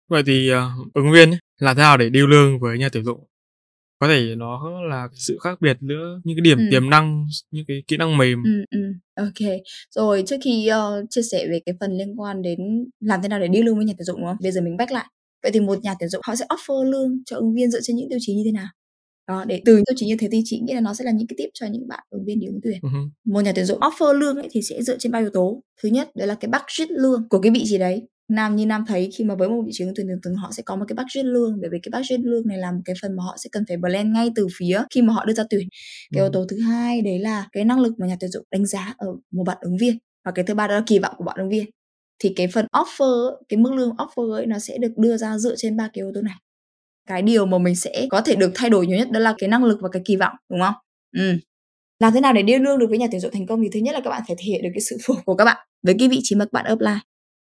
vậy thì uh, ứng viên ấy, làm thế nào để điêu lương với nhà tuyển dụng có thể nó là sự khác biệt giữa những cái điểm ừ. tiềm năng những cái kỹ năng mềm ừ, ừ. ok rồi trước khi uh, chia sẻ về cái phần liên quan đến làm thế nào để điêu lương với nhà tuyển dụng đúng không bây giờ mình back lại vậy thì một nhà tuyển dụng họ sẽ offer lương cho ứng viên dựa trên những tiêu chí như thế nào? Đó để từ tiêu chí như thế thì chị nghĩ là nó sẽ là những cái tip cho những bạn ứng viên đi ứng tuyển. Uh-huh. một nhà tuyển dụng offer lương ấy thì sẽ dựa trên ba yếu tố. Thứ nhất đó là cái budget lương của cái vị trí đấy. Nam như nam thấy khi mà với một vị trí ứng tuyển thường họ sẽ có một cái budget lương bởi vì cái budget lương này là một cái phần mà họ sẽ cần phải blend ngay từ phía khi mà họ đưa ra tuyển. Cái yếu tố thứ hai đấy là cái năng lực mà nhà tuyển dụng đánh giá ở một bạn ứng viên và cái thứ ba đó là kỳ vọng của bạn ứng viên thì cái phần offer cái mức lương offer ấy, nó sẽ được đưa ra dựa trên ba cái yếu tố này. Cái điều mà mình sẽ có thể được thay đổi nhiều nhất đó là cái năng lực và cái kỳ vọng, đúng không? Ừ làm thế nào để điêu lương được với nhà tuyển dụng thành công thì thứ nhất là các bạn phải thể hiện được cái sự phù của các bạn với cái vị trí mà các bạn apply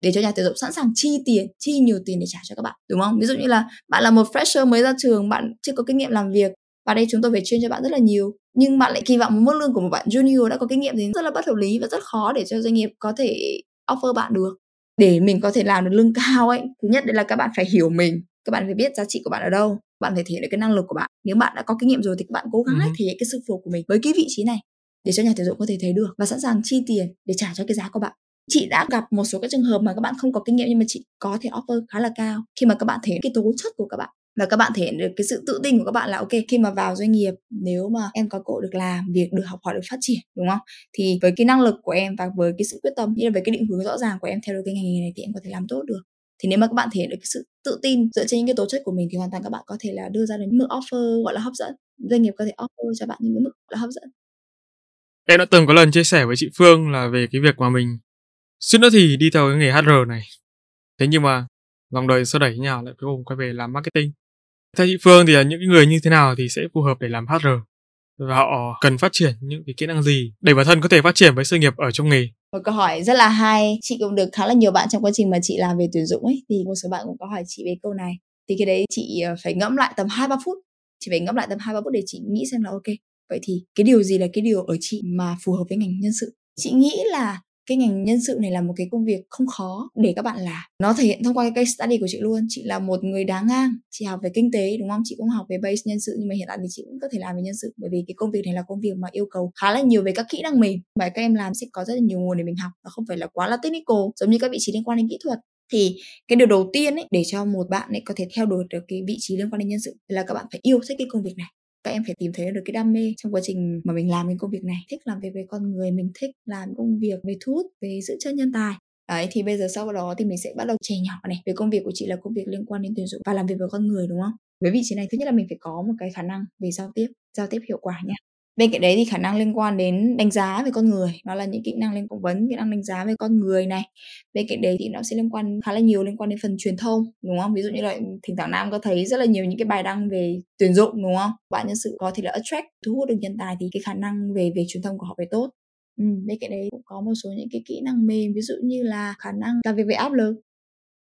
để cho nhà tuyển dụng sẵn sàng chi tiền, chi nhiều tiền để trả cho các bạn, đúng không? Ví dụ như là bạn là một fresher mới ra trường, bạn chưa có kinh nghiệm làm việc, và đây chúng tôi phải chuyên cho bạn rất là nhiều, nhưng bạn lại kỳ vọng một mức lương của một bạn junior đã có kinh nghiệm thì rất là bất hợp lý và rất khó để cho doanh nghiệp có thể offer bạn được để mình có thể làm được lương cao ấy thứ nhất đây là các bạn phải hiểu mình các bạn phải biết giá trị của bạn ở đâu bạn phải thể hiện được cái năng lực của bạn. Nếu bạn đã có kinh nghiệm rồi thì các bạn cố gắng ừ. thể hiện cái sự phù của mình với cái vị trí này để cho nhà tuyển dụng có thể thấy được và sẵn sàng chi tiền để trả cho cái giá của bạn. Chị đã gặp một số các trường hợp mà các bạn không có kinh nghiệm nhưng mà chị có thể offer khá là cao khi mà các bạn thể hiện cái tố chất của các bạn và các bạn thể hiện được cái sự tự tin của các bạn là, ok, khi mà vào doanh nghiệp, nếu mà em có cơ hội được làm việc, được học hỏi, được phát triển, đúng không? Thì với cái năng lực của em và với cái sự quyết tâm như là với cái định hướng rõ ràng của em theo đuổi cái ngành nghề này thì em có thể làm tốt được. Thì nếu mà các bạn thể hiện được cái sự tự tin dựa trên những cái tố chất của mình thì hoàn toàn các bạn có thể là đưa ra đến mức offer, gọi là hấp dẫn. Doanh nghiệp có thể offer cho bạn những cái mức là hấp dẫn. Em đã từng có lần chia sẻ với chị Phương là về cái việc mà mình suýt nữa thì đi theo cái nghề HR này. Thế nhưng mà vòng đời sau đẩy nhà lại cuối cùng quay về làm marketing theo chị Phương thì là những người như thế nào thì sẽ phù hợp để làm HR và họ cần phát triển những cái kỹ năng gì để bản thân có thể phát triển với sự nghiệp ở trong nghề? Một câu hỏi rất là hay, chị cũng được khá là nhiều bạn trong quá trình mà chị làm về tuyển dụng ấy, thì một số bạn cũng có hỏi chị về câu này. Thì cái đấy chị ờ, phải ngẫm lại tầm hai ba phút. Chị phải ngẫm lại tầm hai ba phút để chị nghĩ xem là ok, vậy thì cái điều gì là cái điều ở chị mà phù hợp với ngành nhân sự? Chị nghĩ là cái ngành nhân sự này là một cái công việc không khó để các bạn làm. Nó thể hiện thông qua cái case study của chị luôn. Chị là một người đáng ngang, chị học về kinh tế, đúng không? Chị cũng học về base nhân sự, nhưng mà hiện tại thì chị cũng có thể làm về nhân sự, bởi vì cái công việc này là công việc mà yêu cầu khá là nhiều về các kỹ năng mềm, và các em làm sẽ có rất là nhiều nguồn để mình học, nó không phải là quá là technical, giống như các vị trí liên quan đến kỹ thuật. Thì cái điều đầu tiên ấy, để cho một bạn ấy có thể theo đuổi được cái vị trí liên quan đến nhân sự là các bạn phải yêu thích cái công việc này các em phải tìm thấy được cái đam mê trong quá trình mà mình làm cái công việc này. Thích làm việc về con người mình thích làm công việc về thu hút về giữ chân nhân tài. Đấy, thì bây giờ sau đó thì mình sẽ bắt đầu trẻ nhỏ này về công việc của chị là công việc liên quan đến tuyển dụng và làm việc với con người đúng không? Với vị trí này thứ nhất là mình phải có một cái khả năng về giao tiếp giao tiếp hiệu quả nhé bên cạnh đấy thì khả năng liên quan đến đánh giá về con người nó là những kỹ năng liên phỏng vấn kỹ năng đánh giá về con người này. Bên cạnh đấy thì nó sẽ liên quan khá là nhiều liên quan đến phần truyền thông đúng không? Ví dụ như là thỉnh thoảng nam có thấy rất là nhiều những cái bài đăng về tuyển dụng đúng không? Bạn nhân sự có thể là attract thu hút được nhân tài thì cái khả năng về về truyền thông của họ phải tốt. Ừ, bên cạnh đấy cũng có một số những cái kỹ năng mềm ví dụ như là khả năng làm việc về áp lực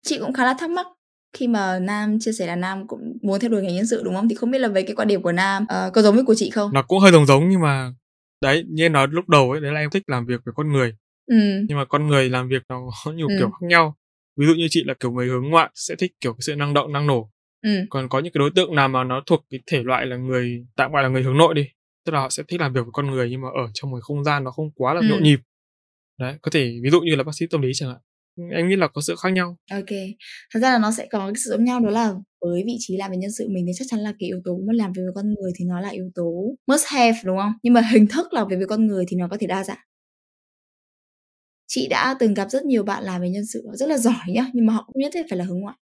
chị cũng khá là thắc mắc khi mà nam chia sẻ là nam cũng muốn theo đuổi ngành nhân sự đúng không thì không biết là về cái quan điểm của nam uh, có giống với của chị không nó cũng hơi giống giống nhưng mà đấy như em nói lúc đầu ấy đấy là em thích làm việc với con người ừ. nhưng mà con người làm việc nó có nhiều ừ. kiểu khác nhau ví dụ như chị là kiểu người hướng ngoại sẽ thích kiểu cái sự năng động năng nổ ừ. còn có những cái đối tượng nào mà nó thuộc cái thể loại là người tạm gọi là người hướng nội đi tức là họ sẽ thích làm việc với con người nhưng mà ở trong một không gian nó không quá là ừ. nhộn nhịp đấy có thể ví dụ như là bác sĩ tâm lý chẳng hạn em nghĩ là có sự khác nhau. Ok. Thật ra là nó sẽ có cái sự giống nhau đó là với vị trí làm về nhân sự mình thì chắc chắn là cái yếu tố mà làm việc với con người thì nó là yếu tố must have, đúng không? Nhưng mà hình thức làm việc với con người thì nó có thể đa dạng. Chị đã từng gặp rất nhiều bạn làm về nhân sự rất là giỏi nhá, nhưng mà họ cũng nhất thiết phải là hướng ngoại.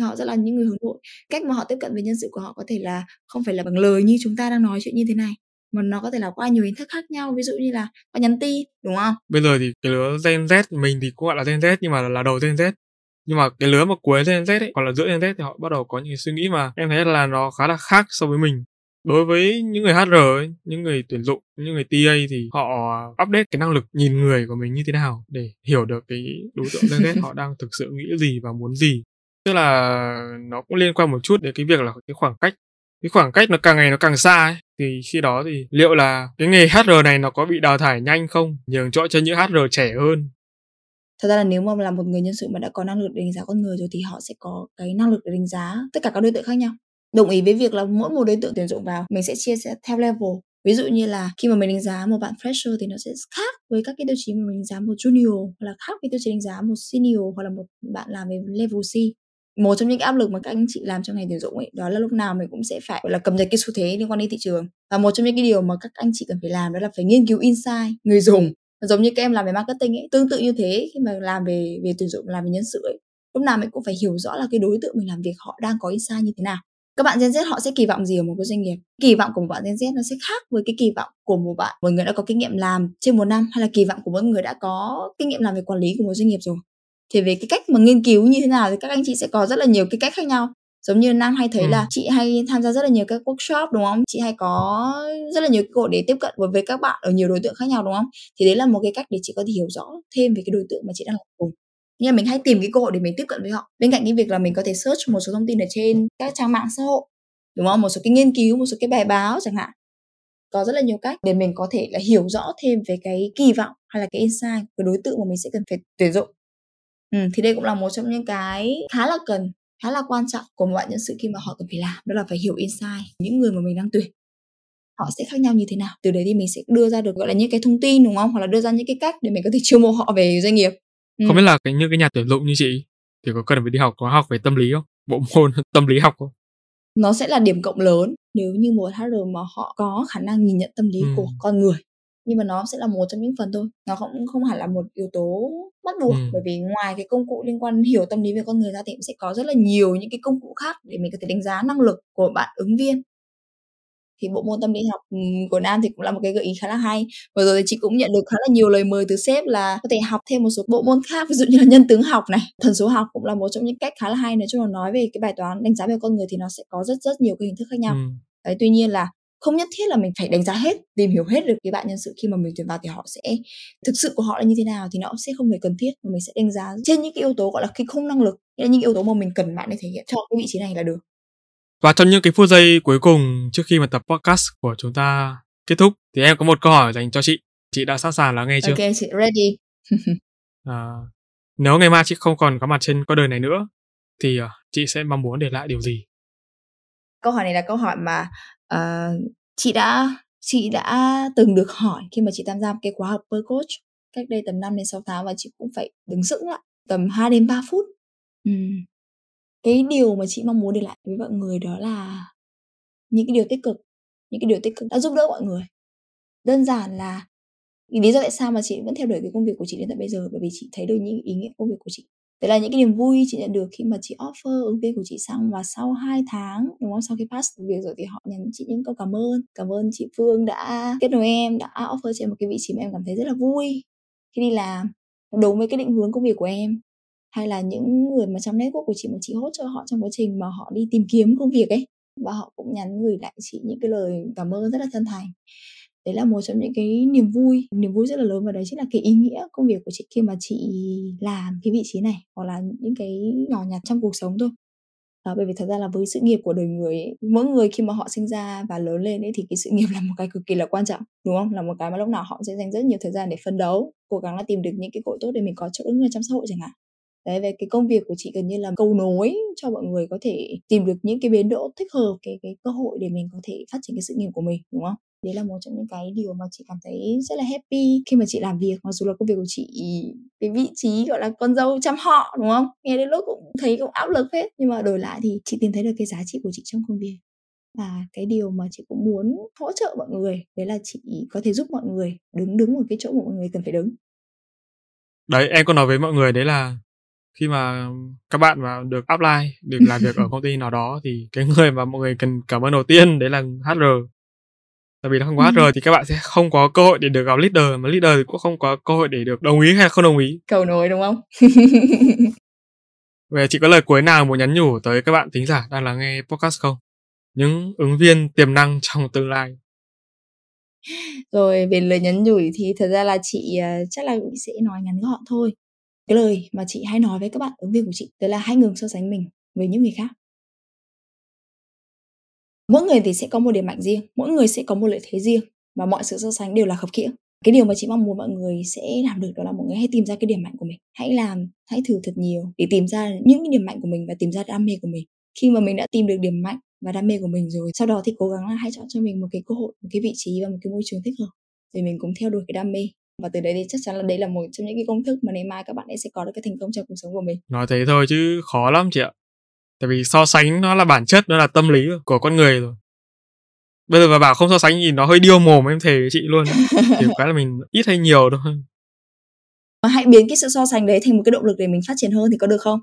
Họ rất là những người hướng nội. Cách mà họ tiếp cận với nhân sự của họ có thể là không phải là bằng lời như chúng ta đang nói chuyện như thế này mà nó có thể là qua nhiều hình thức khác nhau ví dụ như là qua nhắn tin đúng không? Bây giờ thì cái lứa Gen Z mình thì cũng gọi là Gen Z nhưng mà là đầu Gen Z. Nhưng mà cái lứa mà cuối Gen Z ấy, hoặc là giữa Gen Z thì họ bắt đầu có những suy nghĩ mà em thấy là nó khá là khác so với mình. Đối với những người HR ấy, những người tuyển dụng những người TA thì họ update cái năng lực nhìn người của mình như thế nào để hiểu được cái đối tượng Gen Z họ đang thực sự nghĩ gì và muốn gì. Tức là nó cũng liên quan một chút đến cái việc là cái khoảng cách cái khoảng cách nó càng ngày nó càng xa ấy, thì khi đó thì liệu là cái nghề HR này nó có bị đào thải nhanh không? Nhường chỗ cho những HR trẻ hơn. Thật ra là nếu mà là một người nhân sự mà đã có năng lực để đánh giá con người rồi thì họ sẽ có cái năng lực để đánh giá tất cả các đối tượng khác nhau. Đồng ý với việc là mỗi một đối tượng tuyển dụng vào, mình sẽ chia sẻ theo level. Ví dụ như là khi mà mình đánh giá một bạn fresher thì nó sẽ khác với các cái tiêu chí mà mình đánh giá một junior, hoặc là khác với tiêu chí đánh giá một senior, hoặc là một bạn làm về level C một trong những cái áp lực mà các anh chị làm trong ngành tuyển dụng ấy, đó là lúc nào mình cũng sẽ phải là cập nhật cái xu thế liên quan đến thị trường. Và một trong những cái điều mà các anh chị cần phải làm đó là phải nghiên cứu insight, người dùng. Giống như các em làm về marketing ấy, tương tự như thế, khi mà làm về về tuyển dụng, làm về nhân sự ấy, lúc nào mình cũng phải hiểu rõ là cái đối tượng mình làm việc họ đang có insight như thế nào. Các bạn Gen Z họ sẽ kỳ vọng gì ở một cái doanh nghiệp? Kỳ vọng của một bạn Gen Z nó sẽ khác với cái kỳ vọng của một bạn, một người đã có kinh nghiệm làm trên một năm, hay là kỳ vọng của một người đã có kinh nghiệm làm về quản lý của một doanh nghiệp rồi? Thì về cái cách mà nghiên cứu như thế nào thì các anh chị sẽ có rất là nhiều cái cách khác nhau. Giống như nam hay thấy Ừ. là chị hay tham gia rất là nhiều các workshop đúng không? Chị hay có rất là nhiều cơ hội để tiếp cận với, các bạn ở nhiều đối tượng khác nhau đúng không? Thì đấy là một cái cách để chị có thể hiểu rõ thêm về cái đối tượng mà chị đang làm cùng. Nhưng mà mình hay tìm cái cơ hội để mình tiếp cận với họ. Bên cạnh cái việc là mình có thể search một số thông tin ở trên các trang mạng xã hội đúng không? Một số cái nghiên cứu một số cái bài báo chẳng hạn. Có rất là nhiều cách để mình có thể là hiểu rõ thêm về cái kỳ vọng hay là cái insight của đối tượng mà mình sẽ cần phải tuyển dụng ừ, thì đây cũng là một trong những cái khá là cần khá là quan trọng của một bạn nhân sự khi mà họ cần phải làm đó là phải hiểu insight những người mà mình đang tuyển họ sẽ khác nhau như thế nào từ đấy thì mình sẽ đưa ra được gọi là những cái thông tin đúng không hoặc là đưa ra những cái cách để mình có thể chiêu mộ họ về doanh nghiệp Ừ. Không biết là cái những cái nhà tuyển dụng như chị thì có cần phải đi học có học về tâm lý không? Bộ môn tâm lý học không? nó sẽ là điểm cộng lớn nếu như một HR mà họ có khả năng nhìn nhận tâm lý Ừ. của con người nhưng mà nó sẽ là một trong những phần thôi. Nó cũng không hẳn là một yếu tố bắt buộc Ừ. bởi vì ngoài cái công cụ liên quan hiểu tâm lý về con người ra thì cũng sẽ có rất là nhiều những cái công cụ khác để mình có thể đánh giá năng lực của bạn ứng viên. Thì bộ môn tâm lý học ừm, của Nam thì cũng là một cái gợi ý khá là hay. Vừa rồi thì chị cũng nhận được khá là nhiều lời mời từ sếp là có thể học thêm một số bộ môn khác ví dụ như là nhân tướng học này. Thần số học cũng là một trong những cách khá là hay. Nói chung là nói về cái bài toán đánh giá về con người thì nó sẽ có rất rất nhiều cái hình thức khác nhau. Ừ. Đấy, tuy nhiên là không nhất thiết là mình phải đánh giá hết tìm hiểu hết được cái bạn nhân sự khi mà mình tuyển vào thì họ sẽ thực sự của họ là như thế nào thì nó sẽ không phải cần thiết mà mình sẽ đánh giá trên những cái yếu tố gọi là cái khung năng lực là những yếu tố mà mình cần bạn để thể hiện cho cái vị trí này là được Và trong những cái phút giây cuối cùng trước khi mà tập podcast của chúng ta kết thúc thì em có một câu hỏi dành cho chị. Chị đã sẵn sàng lắng nghe chưa? ok chị ready À, nếu ngày mai chị không còn có mặt trên con đời này nữa thì à, chị sẽ mong muốn để lại điều gì? câu hỏi này là câu hỏi mà Ờ, chị đã chị đã từng được hỏi khi mà chị tham gia cái khóa học per coach cách đây tầm 5 đến 6 tháng và chị cũng phải đứng sững lại tầm 2 đến 3 phút. Ừm. Cái điều mà chị mong muốn để lại với mọi người đó là những cái điều tích cực, những cái điều tích cực đã giúp đỡ mọi người. Đơn giản là lý do tại sao mà chị vẫn theo đuổi cái công việc của chị đến tận bây giờ bởi vì chị thấy được những ý nghĩa công việc của chị Đấy là những cái niềm vui chị nhận được khi mà chị offer ứng viên của chị xong và sau 2 tháng, đúng không? Sau khi pass việc rồi thì họ nhắn chị những câu cảm ơn. Cảm ơn chị Phương đã kết nối em, đã offer cho em một cái vị trí mà em cảm thấy rất là vui. Khi đi làm, đúng với cái định hướng công việc của em. Hay là những người mà trong network của chị mà chị hỗ trợ họ trong quá trình mà họ đi tìm kiếm công việc ấy. Và họ cũng nhắn gửi lại chị những cái lời cảm ơn rất là chân thành đấy là một trong những cái niềm vui. Niềm vui rất là lớn và đấy chính là cái ý nghĩa công việc của chị khi mà chị làm cái vị trí này hoặc là những cái nhỏ nhặt trong cuộc sống thôi. Đó, bởi vì thật ra là với sự nghiệp của đời người ấy, mỗi người khi mà họ sinh ra và lớn lên ấy thì cái sự nghiệp là một cái cực kỳ là quan trọng đúng không? Là một cái mà lúc nào họ sẽ dành rất nhiều thời gian để phân đấu cố gắng là tìm được những cái cội tốt để mình có chỗ ứng trong xã hội chẳng hạn. Đấy về cái công việc của chị gần như là cầu nối cho mọi người có thể tìm được những cái bến đỗ thích hợp cái cái cơ hội để mình có thể phát triển cái sự nghiệp của mình đúng không? Đấy là một trong những cái điều mà chị cảm thấy rất là happy khi mà chị làm việc. Mặc dù là công việc của chị cái vị trí gọi là con dâu chăm họ đúng không? Nghe đến lúc cũng thấy cũng áp lực hết nhưng mà đổi lại thì chị tìm thấy được cái giá trị của chị trong công việc. Và cái điều mà chị cũng muốn hỗ trợ mọi người đấy là chị có thể giúp mọi người đứng đứng ở cái chỗ mà mọi người cần phải đứng. Đấy, em có nói với mọi người đấy là khi mà các bạn mà được apply, được làm việc ở công ty nào đó thì cái người mà mọi người cần cảm ơn đầu tiên đấy là HR. Tại vì nó không có Ừ. HR thì các bạn sẽ không có cơ hội để được gặp leader, mà leader thì cũng không có cơ hội để được đồng ý hay không đồng ý. cầu nối đúng không Vậy chị có lời cuối nào muốn nhắn nhủ tới các bạn thính giả đang lắng nghe podcast không? Những ứng viên tiềm năng trong tương lai. rồi về lời nhắn nhủ thì thật ra là chị ờ, chắc là sẽ nói ngắn gọn thôi cái lời mà chị hay nói với các bạn ứng viên của chị đó là hãy ngừng so sánh mình với những người khác mỗi người thì sẽ có một điểm mạnh riêng, mỗi người sẽ có một lợi thế riêng và mọi sự so sánh đều là khập khiễng. Cái điều mà chị mong muốn mọi người sẽ làm được đó là mọi người hãy tìm ra cái điểm mạnh của mình. Hãy làm, hãy thử thật nhiều để tìm ra những cái điểm mạnh của mình và tìm ra đam mê của mình. Khi mà mình đã tìm được điểm mạnh và đam mê của mình rồi, sau đó thì cố gắng là hãy chọn cho mình một cái cơ hội, một cái vị trí và một cái môi trường thích hợp để mình cũng theo đuổi cái đam mê. Và từ đấy thì chắc chắn là đấy là một trong những cái công thức mà ngày mai các bạn ấy sẽ có được cái thành công trong cuộc sống của mình. Nói thế thôi chứ khó lắm chị ạ. Tại vì so sánh nó là bản chất, nó là tâm lý của con người rồi. Bây giờ mà bảo không so sánh thì nó hơi điêu mồm em thề với chị luôn. Chỉ cái là mình ít hay nhiều thôi. mà hãy biến cái sự so sánh đấy thành một cái động lực để mình phát triển hơn thì có được không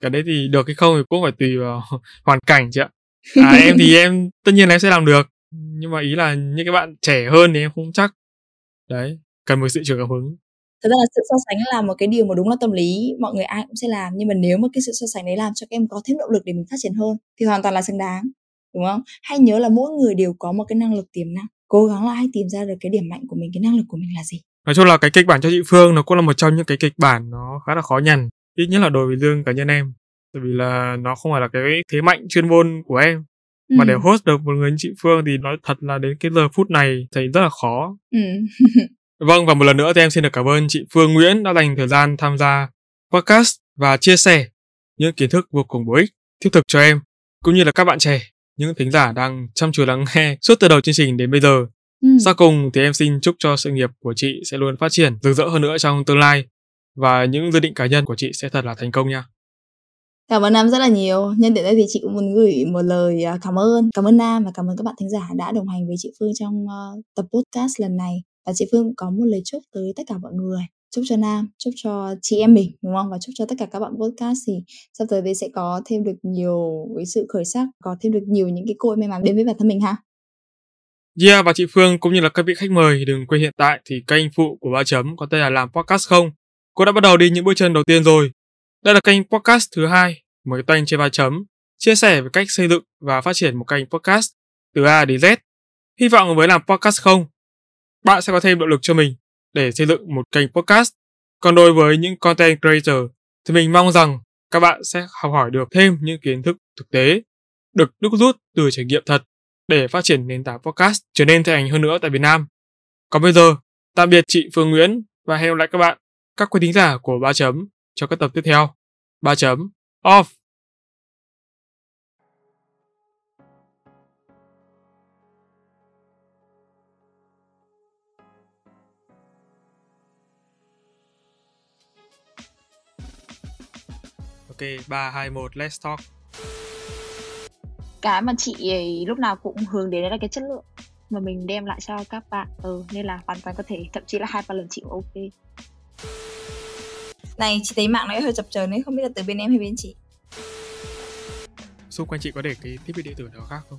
Cái đấy thì được hay không thì cũng phải tùy vào hoàn cảnh chị ạ. À em thì em tất nhiên là em sẽ làm được. Nhưng mà ý là những cái bạn trẻ hơn thì em không chắc. Đấy, cần một sự truyền cảm hứng. Thật ra là sự so sánh là một cái điều mà đúng là tâm lý mọi người ai cũng sẽ làm. Nhưng mà nếu mà cái sự so sánh đấy làm cho các em có thêm động lực để mình phát triển hơn thì hoàn toàn là xứng đáng đúng không? Hãy nhớ là mỗi người đều có một cái năng lực tiềm năng. Cố gắng là hãy tìm ra được cái điểm mạnh của mình cái năng lực của mình là gì? Nói chung là cái kịch bản cho chị Phương nó cũng là một trong những cái kịch bản nó khá là khó nhằn ít nhất là đối với riêng cá nhân em. Bởi vì là nó không phải là cái thế mạnh chuyên môn của em. Ừ. mà để host được một người như chị Phương thì nói thật là đến cái giờ phút này thấy rất là khó. Ừ. vâng và một lần nữa thì em xin được cảm ơn chị Phương Nguyễn đã dành thời gian tham gia podcast và chia sẻ những kiến thức vô cùng bổ ích thiết thực cho em cũng như là các bạn trẻ những thính giả đang chăm chú lắng nghe suốt từ đầu chương trình đến bây giờ Ừ. Sau cùng thì em xin chúc cho sự nghiệp của chị sẽ luôn phát triển rực rỡ hơn nữa trong tương lai và những dự định cá nhân của chị sẽ thật là thành công nha. Cảm ơn Nam rất là nhiều. Nhân tiện đây thì chị cũng muốn gửi một lời à, cảm ơn. Cảm ơn Nam và cảm ơn các bạn thính giả đã đồng hành với chị Phương trong uh, tập podcast lần này. Và chị Phương có một lời chúc tới tất cả mọi người. Chúc cho Nam, chúc cho chị em mình, đúng không? Và chúc cho tất cả các bạn podcast thì sắp tới đây sẽ có thêm được nhiều cái sự khởi sắc, có thêm được nhiều những cái cội may mắn đến với bản thân mình ha. Yeah và chị Phương cũng như là các vị khách mời đừng quên hiện tại thì kênh phụ của Ba Chấm có tên là làm podcast không. Cô đã bắt đầu đi những bước chân đầu tiên rồi. Đây là kênh podcast thứ hai mới kênh trên Ba Chấm, chia sẻ về cách xây dựng và phát triển một kênh podcast từ A đến Z. Hy vọng với làm podcast không, bạn sẽ có thêm động lực cho mình để xây dựng một kênh podcast. Còn đối với những content creator thì mình mong rằng các bạn sẽ học hỏi được thêm những kiến thức thực tế, được đúc rút từ trải nghiệm thật để phát triển nền tảng podcast trở nên thành hơn nữa tại Việt Nam. Còn bây giờ, tạm biệt chị Phương Nguyễn và hẹn gặp lại các bạn, các quý thính giả của Ba Chấm cho các tập tiếp theo. Ba Chấm Off! Ok, 3, 2, 1, let's talk. Cái mà chị ấy lúc nào cũng hướng đến là cái chất lượng mà mình đem lại cho các bạn. Ừ nên là hoàn toàn có thể thậm chí là hai ba lần chị cũng ok. Này chị thấy mạng này hơi chập chờn đấy không biết là từ bên em hay bên chị? Xung quanh chị có để cái thiết bị điện tử nào khác không